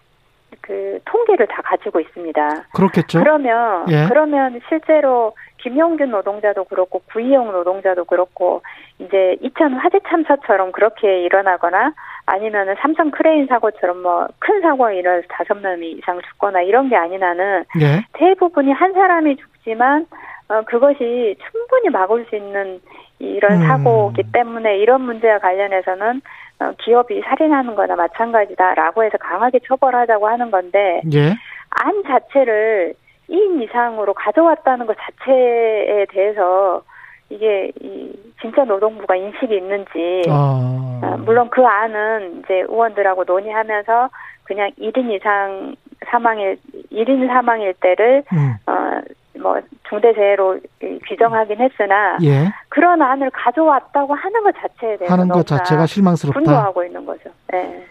그 통계를 다 가지고 있습니다. 그렇겠죠. 그러면 예? 그러면 실제로 김용균 노동자도 그렇고 구의역 노동자도 그렇고 이제 이천 화재 참사처럼 그렇게 일어나거나 아니면은 삼성 크레인 사고처럼 뭐 큰 사고가 일어나서 다섯 명 이상 죽거나 이런 게 아니라는 네. 대부분이 한 사람이 죽지만 어 그것이 충분히 막을 수 있는 이런 음. 사고기 때문에 이런 문제와 관련해서는 어, 기업이 살인하는 거나 마찬가지다라고 해서 강하게 처벌하자고 하는 건데 예. 안 자체를 2인 이상으로 가져왔다는 것 자체에 대해서 이게 이 진짜 노동부가 인식이 있는지 아. 어, 물론 그 안은 이제 의원들하고 논의하면서 그냥 1인 이상 사망일 1인 사망일 때를 음. 어뭐 중대재해로 규정하긴 했으나 예. 그런 안을 가져왔다고 하는 것 자체에 대해서 하는 것 자체가 실망스럽다. 분노하고 있는 거죠. 네.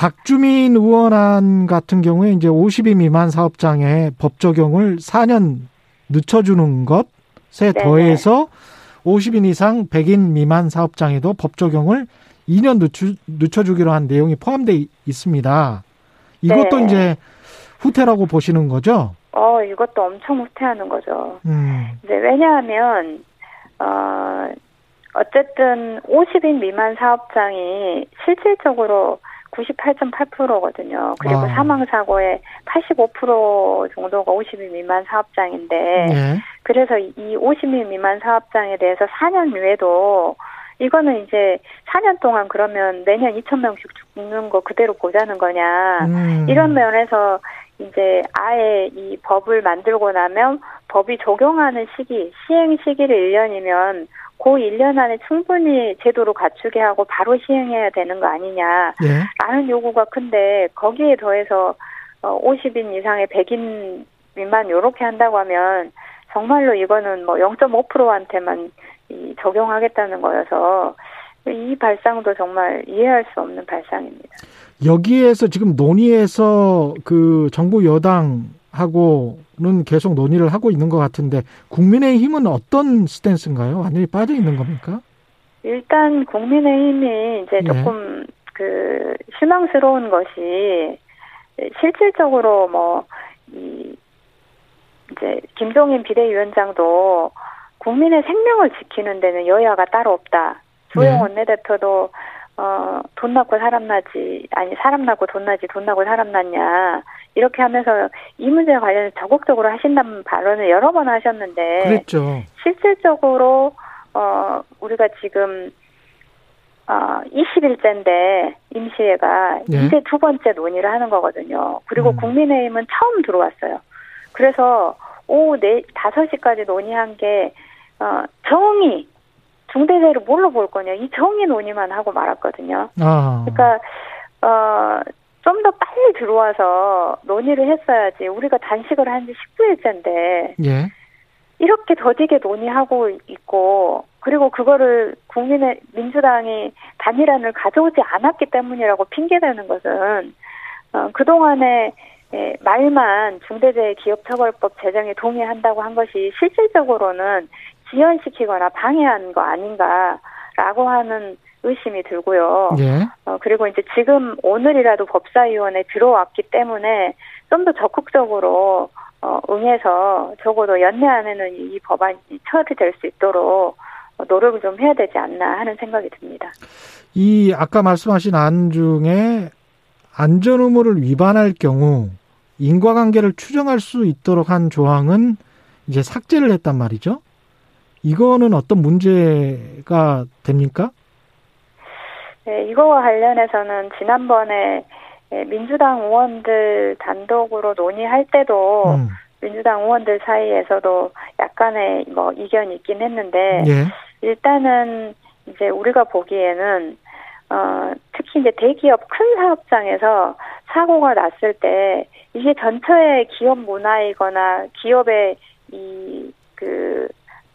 박주민 의원안 같은 경우에 이제 50인 미만 사업장에 법 적용을 4년 늦춰주는 것에. 더해서 50인 이상 100인 미만 사업장에도 법 적용을 2년 늦추, 늦춰주기로 한 내용이 포함되어 있습니다. 이것도 네. 이제 후퇴라고 보시는 거죠? 어, 이것도 엄청 후퇴하는 거죠. 음. 이제 왜냐하면, 어, 어쨌든 50인 미만 사업장이 실질적으로 98.8%거든요. 그리고 아. 사망 사고의 85% 정도가 50인 미만 사업장인데 네. 그래서 이 50인 미만 사업장에 대해서 4년 후에도 이거는 이제 4년 동안 그러면 매년 2천 명씩 죽는 거 그대로 보자는 거냐. 음. 이런 면에서 이제 아예 이 법을 만들고 나면 법이 적용하는 시기, 시행 시기를 1년이면 그 1년 안에 충분히 제도로 갖추게 하고 바로 시행해야 되는 거 아니냐라는 예. 요구가 큰데 거기에 더해서 50인 어, 이상의 100인 미만 요렇게 한다고 하면 정말로 이거는 뭐 0.5%한테만 적용하겠다는 거여서 이 발상도 정말 이해할 수 없는 발상입니다. 여기에서 지금 논의에서 그 정부 여당 하고는 계속 논의를 하고 있는 것 같은데 국민의힘은 어떤 스탠스인가요? 완전히 빠져 있는 겁니까? 일단 국민의힘이 이제 예. 조금 예. 그 실망스러운 것이 실질적으로 뭐 이 이제 김종인 비대위원장도 국민의 생명을 지키는 데는 여야가 따로 없다. 조영 네. 원내대표도 어, 돈 낳고 사람 나지, 아니, 사람 낳고 돈 나지, 돈 낳고 사람 낳냐. 이렇게 하면서 이 문제에 관련해서 적극적으로 하신다는 발언을 여러 번 하셨는데. 그랬죠. 실질적으로, 어, 우리가 지금, 어, 20일째인데, 임시회가 네. 이제 두 번째 논의를 하는 거거든요. 그리고 음. 국민의힘은 처음 들어왔어요. 그래서 오후 4, 5시까지 논의한 게, 어, 정의, 중대재해를 뭘로 볼 거냐 이 정의 논의만 하고 말았거든요. 아. 그러니까 어. 좀 더 빨리 들어와서 논의를 했어야지. 우리가 단식을 한 지 19일째인데. 예. 이렇게 더디게 논의하고 있고, 그리고 그거를 국민의, 민주당이 단일안을 가져오지 않았기 때문이라고 핑계대는 것은, 어, 그동안에 예, 말만 중대재해 기업처벌법 제정에 동의한다고 한 것이 실질적으로는 지연시키거나 방해한 거 아닌가라고 하는 의심이 들고요. 예. 어, 그리고 이제 지금 오늘이라도 법사위원회 들어왔기 때문에 좀 더 적극적으로 어, 응해서 적어도 연내 안에는 이 법안이 처리될 수 있도록 노력을 좀 해야 되지 않나 하는 생각이 듭니다. 이 아까 말씀하신 안 중에 안전 의무를 위반할 경우 인과관계를 추정할 수 있도록 한 조항은 이제 삭제를 했단 말이죠. 이거는 어떤 문제가 됩니까? 네, 이거와 관련해서는 지난번에 예, 민주당 의원들 단독으로 논의할 때도 음. 민주당 의원들 사이에서도 약간의 뭐 이견이 있긴 했는데 예. 일단은 이제 우리가 보기에는 어 특히 이제 대기업 큰 사업장에서 사고가 났을 때 이게 전체의 기업 문화이거나 기업의 이그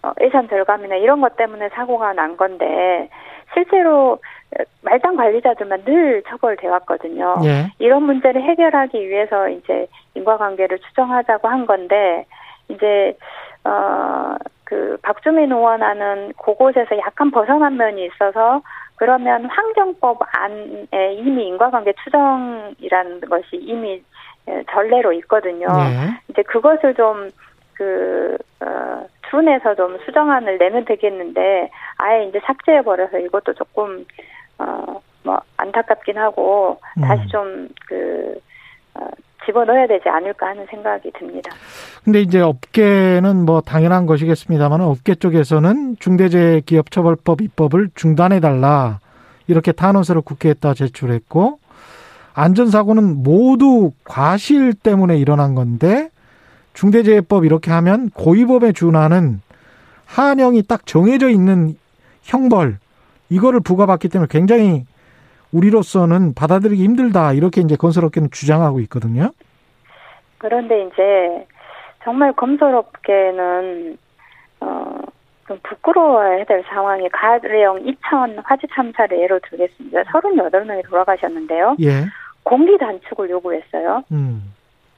어, 예산 절감이나 이런 것 때문에 사고가 난 건데 실제로 말단 관리자들만 늘 처벌돼 왔거든요. 예. 이런 문제를 해결하기 위해서 이제 인과관계를 추정하자고 한 건데 이제 어 그 박주민 의원안은 그곳에서 약간 벗어난 면이 있어서 그러면 환경법 안에 이미 인과관계 추정이라는 것이 이미 전례로 있거든요. 예. 이제 그것을 좀 그 어, 준에서 좀 수정안을 내면 되겠는데 아예 이제 삭제해 버려서 이것도 조금 어 뭐 안타깝긴 하고 음. 다시 좀그 어, 집어넣어야 되지 않을까 하는 생각이 듭니다. 근데 이제 업계는 뭐 당연한 것이겠습니다만 업계 쪽에서는 중대재해기업처벌법 입법을 중단해 달라 이렇게 탄원서를 국회에다 제출했고 안전사고는 모두 과실 때문에 일어난 건데 중대재해법 이렇게 하면 고위법에 준하는 한형이 딱 정해져 있는 형벌 이거를 부과받기 때문에 굉장히 우리로서는 받아들이기 힘들다 이렇게 이제 건설업계는 주장하고 있거든요. 그런데 이제 정말 검설업계는 어, 좀 부끄러워야 될 상황이 가령 2000 화재 참사를 예로 들겠습니다. 38명이 돌아가셨는데요. 예. 공기 단축을 요구했어요. 음.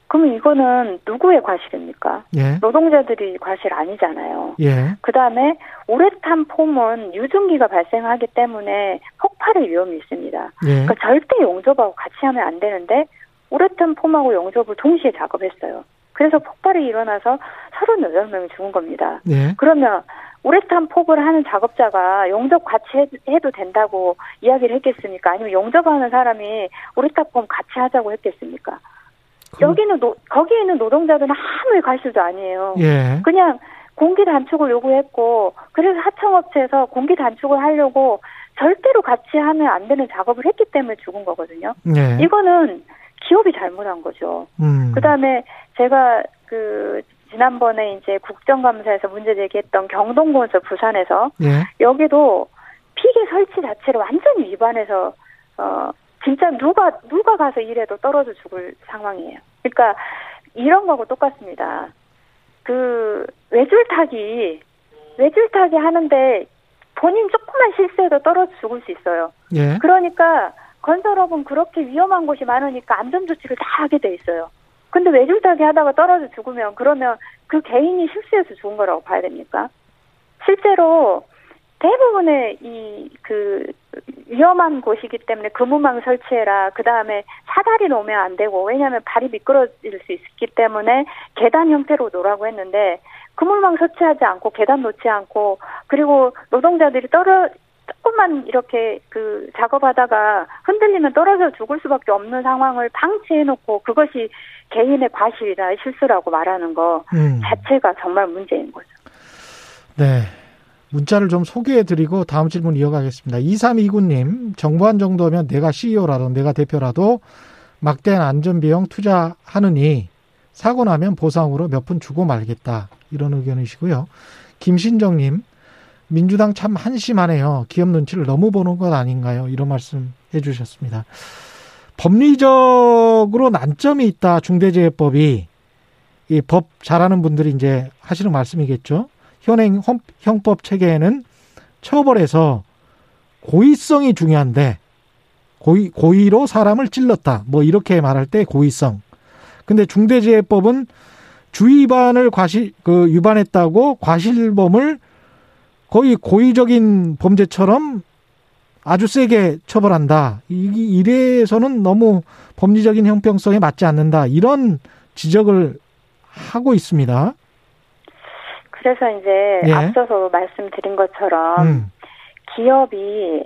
그러면 이거는 누구의 과실입니까? 예. 노동자들이 과실 아니잖아요. 예. 그 다음에 우레탄 폼은 유증기가 발생하기 때문에 폭발의 위험이 있습니다. 예. 그러니까 절대 용접하고 같이 하면 안 되는데 우레탄 폼하고 용접을 동시에 작업했어요. 그래서 폭발이 일어나서 38명이 죽은 겁니다. 예. 그러면 우레탄 폭을 하는 작업자가 용접 같이 해도 된다고 이야기를 했겠습니까? 아니면 용접하는 사람이 우레탄 폼 같이 하자고 했겠습니까? 그... 여기는 노, 거기에 있는 노동자들은 아무리 과실도 아니에요. 예. 그냥 공기 단축을 요구했고 그래서 하청업체에서 공기 단축을 하려고 절대로 같이 하면 안 되는 작업을 했기 때문에 죽은 거거든요. 예. 이거는 기업이 잘못한 거죠. 음. 그다음에 제가 그 지난번에 이제 국정감사에서 문제 제기했던 경동건설 부산에서 예. 여기도 피계 설치 자체를 완전히 위반해서 어 진짜 누가 누가 가서 일해도 떨어져 죽을 상황이에요. 그러니까 이런 거하고 똑같습니다. 그 외줄타기 외줄타기 하는데 본인 조금만 실수해도 떨어져 죽을 수 있어요. 예. 그러니까 건설업은 그렇게 위험한 곳이 많으니까 안전 조치를 다 하게 돼 있어요. 근데 외줄타기 하다가 떨어져 죽으면 그러면 그 개인이 실수해서 죽은 거라고 봐야 됩니까? 실제로 대부분의 이 그 위험한 곳이기 때문에 그무망 설치해라. 그 다음에 사다리 놓으면 안 되고 왜냐하면 발이 미끄러질 수 있기 때문에 계단 형태로 놓으라고 했는데 그물망 설치하지 않고 계단 놓지 않고 그리고 노동자들이 떨어 조금만 이렇게 그 작업하다가 흔들리면 떨어져 죽을 수밖에 없는 상황을 방치해놓고 그것이 개인의 과실이나 실수라고 말하는 거 음. 자체가 정말 문제인 거죠. 네. 문자를 좀 소개해드리고 다음 질문 이어가겠습니다. 2329님, 정부한 정도면 내가 CEO라도 내가 대표라도 막대한 안전비용 투자하느니 사고 나면 보상으로 몇 푼 주고 말겠다. 이런 의견이시고요. 김신정님, 민주당 참 한심하네요. 기업 눈치를 너무 보는 것 아닌가요? 이런 말씀 해주셨습니다. 법리적으로 난점이 있다. 중대재해법이 이 법 잘하는 분들이 이제 하시는 말씀이겠죠. 현행 형법 체계에는 처벌에서 고의성이 중요한데 고의 고의로 사람을 찔렀다. 뭐 이렇게 말할 때 고의성. 근데 중대재해법은 주의반을 과실 그 위반했다고 과실범을 거의 고의적인 범죄처럼 아주 세게 처벌한다. 이 이래서는 너무 법리적인 형평성에 맞지 않는다. 이런 지적을 하고 있습니다. 그래서 이제 예. 앞서서 말씀드린 것처럼 음. 기업이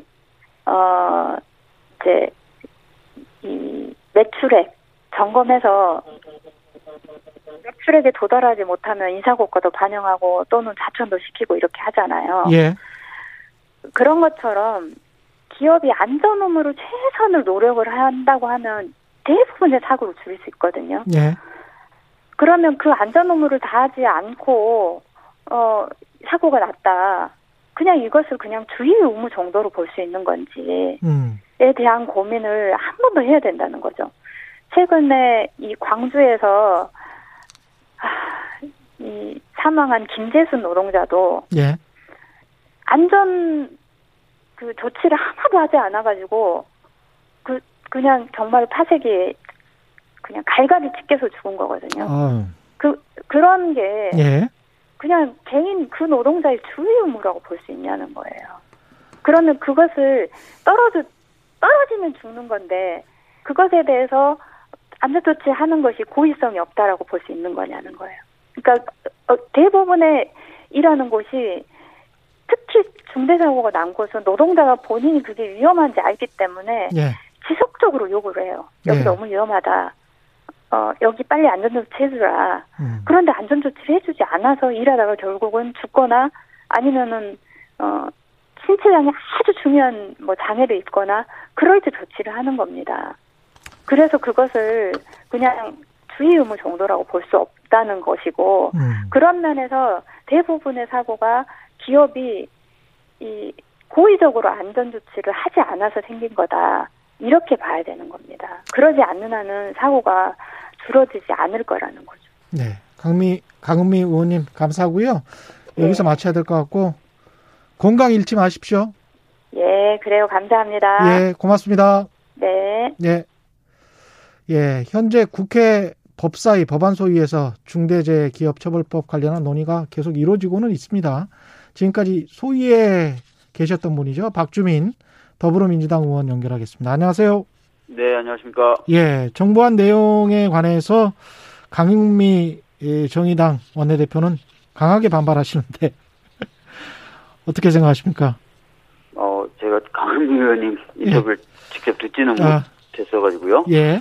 어 이제 이 매출액 점검해서 매출액에 도달하지 못하면 인사고과도 반영하고 또는 자천도 시키고 이렇게 하잖아요. 예. 그런 것처럼 기업이 안전 업무로 최선을 노력을 한다고 하면 대부분의 사고를 줄일 수 있거든요. 예. 그러면 그 안전 업무를 다 하지 않고 어 사고가 났다. 그냥 이것을 그냥 주의 의무 정도로 볼 수 있는 건지에 음. 대한 고민을 한 번 더 해야 된다는 거죠. 최근에 이 광주에서 이 사망한 김재순 노동자도 예. 안전 그 조치를 하나도 하지 않아 가지고 그 그냥 정말 파색이 그냥 갈갈이 찢겨서 죽은 거거든요. 어. 그 그런 게 예. 그냥 개인 그 노동자의 주의 의무라고 볼 수 있냐는 거예요. 그러면 그것을 떨어져 떨어지면 죽는 건데 그것에 대해서 안전조치 하는 것이 고의성이 없다라고 볼 수 있는 거냐는 거예요. 그러니까 어, 대부분의 일하는 곳이 특히 중대사고가 난 곳은 노동자가 본인이 그게 위험한지 알기 때문에 예. 지속적으로 요구를 해요. 여기 예. 너무 위험하다. 어, 여기 빨리 안전조치 해주라. 음. 그런데 안전조치를 해주지 않아서 일하다가 결국은 죽거나 아니면은, 어, 신체장애 아주 중요한 뭐 장애를 입거나 그럴 때 조치를 하는 겁니다. 그래서 그것을 그냥 주의 의무 정도라고 볼 수 없다는 것이고 음. 그런 면에서 대부분의 사고가 기업이 이 고의적으로 안전 조치를 하지 않아서 생긴 거다. 이렇게 봐야 되는 겁니다. 그러지 않는 한은 사고가 줄어들지 않을 거라는 거죠. 네. 강미, 강은미 의원님, 감사하고요. 여기서 네. 마쳐야 될 것 같고, 건강 잃지 마십시오. 예, 그래요. 감사합니다. 예, 고맙습니다. 네. 예. 예, 현재 국회 법사위 법안소위에서 중대재해기업처벌법 관련한 논의가 계속 이루어지고는 있습니다. 지금까지 소위에 계셨던 분이죠. 박주민 더불어민주당 의원 연결하겠습니다. 안녕하세요. 네, 안녕하십니까. 예, 정부안 내용에 관해서 강윤미 예, 정의당 원내대표는 강하게 반발하시는데 어떻게 생각하십니까? 어, 제가 강은미 의원님 인터뷰를 예. 직접 듣지는 아. 못했어가지고요. 예.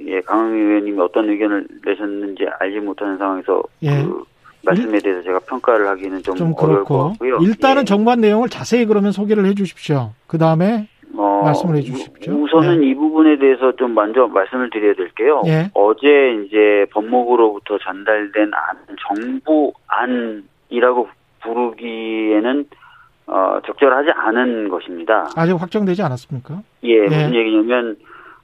예, 강은미 의원님이 어떤 의견을 내셨는지 알지 못하는 상황에서 예. 그 말씀에 대해서 제가 평가를 하기는 좀, 좀 어려울 것 같고요. 일단은 예. 정관 내용을 자세히 그러면 소개를 해 주십시오. 그 다음에 어, 말씀을 해 주십시오. 우선은 네. 이 부분에 대해서 좀 먼저 말씀을 드려야 될게요. 예. 어제 이제 법무부로부터 전달된 안, 정부 안이라고 부르기에는 어, 적절하지 않은 것입니다. 아직 확정되지 않았습니까? 예, 예. 무슨 얘기냐면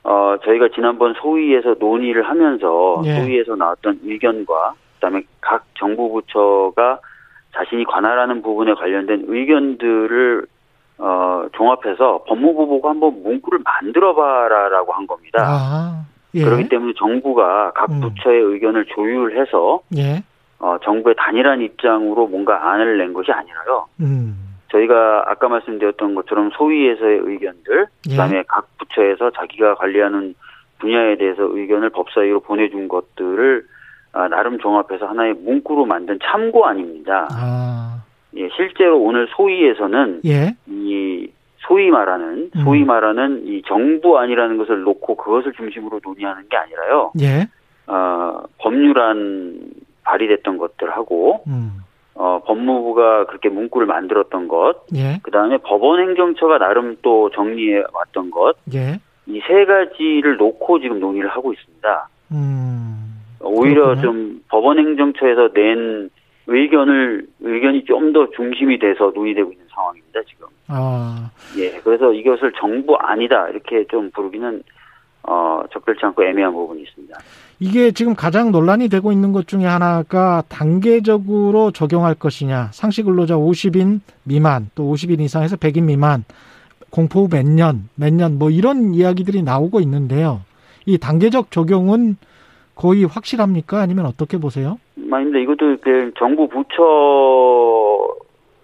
어, 저희가 지난번 소위에서 논의를 하면서 예. 소위에서 나왔던 의견과 그다음에 각 정부 부처가 자신이 관할하는 부분에 관련된 의견들을 어, 종합해서 법무부 보고 한번 문구를 만들어봐라라고 한 겁니다. 아, 예. 그렇기 때문에 정부가 각 음. 부처의 의견을 조율해서 예. 어, 정부의 단일한 입장으로 뭔가 안을 낸 것이 아니라요. 음. 저희가 아까 말씀드렸던 것처럼 소위에서의 의견들, 예. 그다음에 각 부처에서 자기가 관리하는 분야에 대해서 의견을 법사위로 보내준 것들을 아, 나름 종합해서 하나의 문구로 만든 참고안입니다. 아. 예, 실제로 오늘 소위에서는 예. 이 소위 말하는 음. 소위 말하는 이 정부안이라는 것을 놓고 그것을 중심으로 논의하는 게 아니라요. 예. 어, 법률안 발의됐던 것들하고 음. 어, 법무부가 그렇게 문구를 만들었던 것, 예. 그 다음에 법원 행정처가 나름 또 정리해 왔던 것, 예. 이세 가지를 놓고 지금 논의를 하고 있습니다. 음, 오히려 그렇구나. 좀 법원행정처에서 낸 의견을 의견이 좀 더 중심이 돼서 논의되고 있는 상황입니다 지금. 아. 예, 그래서 이것을 정부 아니다 이렇게 좀 부르기는 어, 적절치 않고 애매한 부분이 있습니다. 이게 지금 가장 논란이 되고 있는 것 중에 하나가 단계적으로 적용할 것이냐. 상시 근로자 50인 미만, 또 50인 이상에서 100인 미만, 공포 후 몇 년, 몇 년, 뭐 이런 이야기들이 나오고 있는데요. 이 단계적 적용은 거의 확실합니까? 아니면 어떻게 보세요? 아닙니다. 이것도 그 정부 부처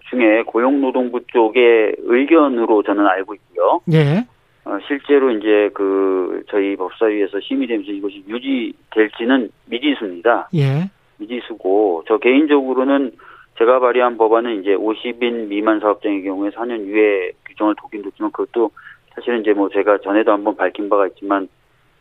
중에 고용노동부 쪽의 의견으로 저는 알고 있고요. 예. 어, 실제로 이제 그 저희 법사위에서 심의되면서 이것이 유지될지는 미지수입니다. 예. 미지수고 저 개인적으로는 제가 발의한 법안은 이제 50인 미만 사업장의 경우에 4년 유예 규정을 두긴 뒀지만 그것도 사실은 이제 뭐 제가 전에도 한번 밝힌 바가 있지만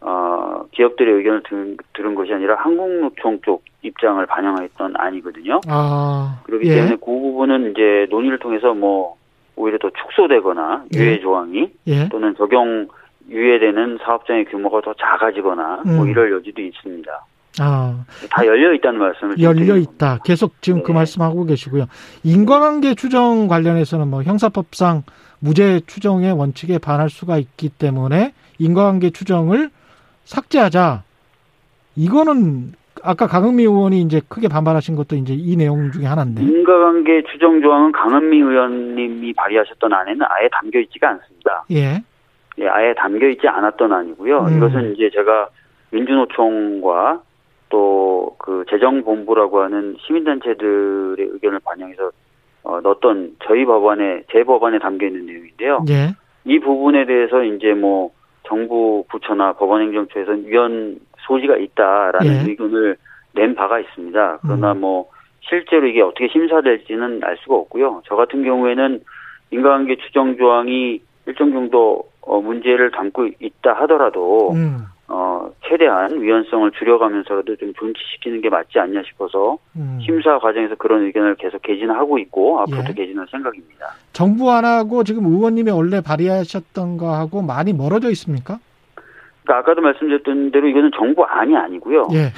어 기업들의 의견을 들, 들은 것이 아니라 한국노총 쪽 입장을 반영했던 아니거든요. 아, 그렇기 예. 때문에 그 부분은 이제 논의를 통해서 뭐 오히려 더 축소되거나 예. 유예 조항이 예. 또는 적용 유예되는 사업장의 규모가 더 작아지거나 뭐 음. 뭐 이럴 여지도 있습니다. 아, 다 열려 있다는 말씀을 열려 있다. 계속 지금 그 네. 그 말씀하고 계시고요. 인과관계 추정 관련해서는 뭐 형사법상 무죄 추정의 원칙에 반할 수가 있기 때문에 인과관계 추정을 삭제하자. 이거는 아까 강은미 의원이 이제 크게 반발하신 것도 이제 이 내용 중에 하나인데. 인과관계 추정 조항은 강은미 의원님이 발의하셨던 안에는 아예 담겨 있지가 않습니다. 예. 예, 아예 담겨 있지 않았던 안이고요. 음. 이것은 이제 제가 민주노총과 또 그 재정본부라고 하는 시민단체들의 의견을 반영해서 어, 넣었던 저희 법안에 제 법안에 담겨 있는 내용인데요. 예. 이 부분에 대해서 이제 뭐 정부 부처나 법원행정처에서 위헌 소지가 있다라는 예. 의견을 낸 바가 있습니다. 그러나 음. 뭐 실제로 이게 어떻게 심사될지는 알 수가 없고요. 저 같은 경우에는 인과관계 추정 조항이 일정 정도 어, 문제를 담고 있다 하더라도 음. 어, 최대한 위헌성을 줄여가면서라도 좀 존치시키는 게 맞지 않냐 싶어서 음. 심사 과정에서 그런 의견을 계속 개진하고 있고 앞으로도 예. 개진할 생각입니다. 정부 안하고 지금 의원님이 원래 발의하셨던 거하고 많이 멀어져 있습니까? 그러니까 아까도 말씀드렸던 대로 이거는 정부 안이 아니고요. 예.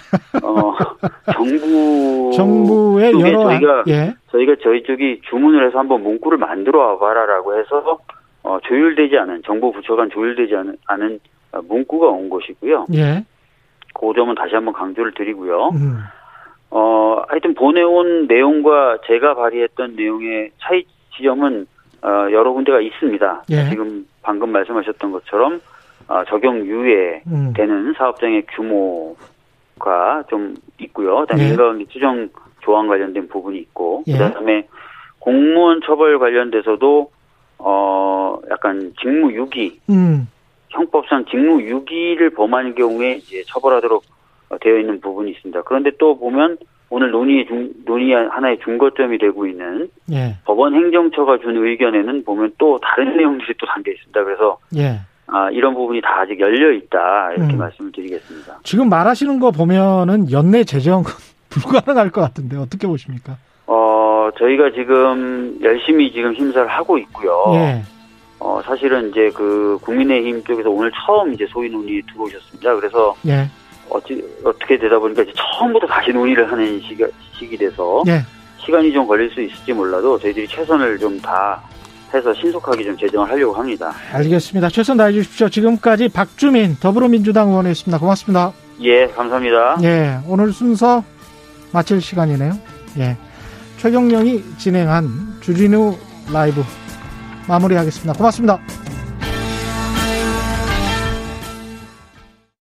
어, 정부 정부의 여러 저희가 예. 저희가 저희 쪽이 주문을 해서 한번 문구를 만들어 와봐라라고 해서 어, 조율되지 않은 정부 부처 간 조율되지 않은, 않은 문구가 온 것이고요. 예. 그 점은 다시 한번 강조를 드리고요. 음. 어, 하여튼 보내온 내용과 제가 발의했던 내용의 차이 지점은 어, 여러 군데가 있습니다. 예. 지금 방금 말씀하셨던 것처럼 어, 적용 유예되는 음. 사업장의 규모가 좀 있고요. 그다음에 예. 인과관계 추정 조항 관련된 부분이 있고 예. 그다음에 공무원 처벌 관련돼서도 어 약간 직무유기 음. 형법상 직무유기를 범한 경우에 이제 처벌하도록 되어 있는 부분이 있습니다. 그런데 또 보면 오늘 논의의 중, 논의 하나의 중거점이 되고 있는 예. 법원 행정처가 준 의견에는 보면 또 다른 내용들이 또 담겨 있습니다. 그래서 예. 아, 이런 부분이 다 아직 열려 있다 이렇게 음. 말씀을 드리겠습니다. 지금 말하시는 거 보면은 연내 재정 불가능할 것 같은데 어떻게 보십니까? 어 저희가 지금 열심히 지금 심사를 하고 있고요. 예. 어 사실은 이제 그 국민의힘 쪽에서 오늘 처음 이제 소위 논의 들어오셨습니다. 그래서 예. 어찌 어떻게 되다 보니까 이제 처음부터 다시 논의를 하는 시기 시기 돼서 예. 시간이 좀 걸릴 수 있을지 몰라도 저희들이 최선을 좀 다 해서 신속하게 좀 제정을 하려고 합니다. 알겠습니다. 최선 다해 주십시오. 지금까지 박주민 더불어민주당 의원이었습니다. 고맙습니다. 예, 감사합니다. 예, 오늘 순서 마칠 시간이네요. 예. 최경령이 진행한 주진우 라이브 마무리하겠습니다. 고맙습니다.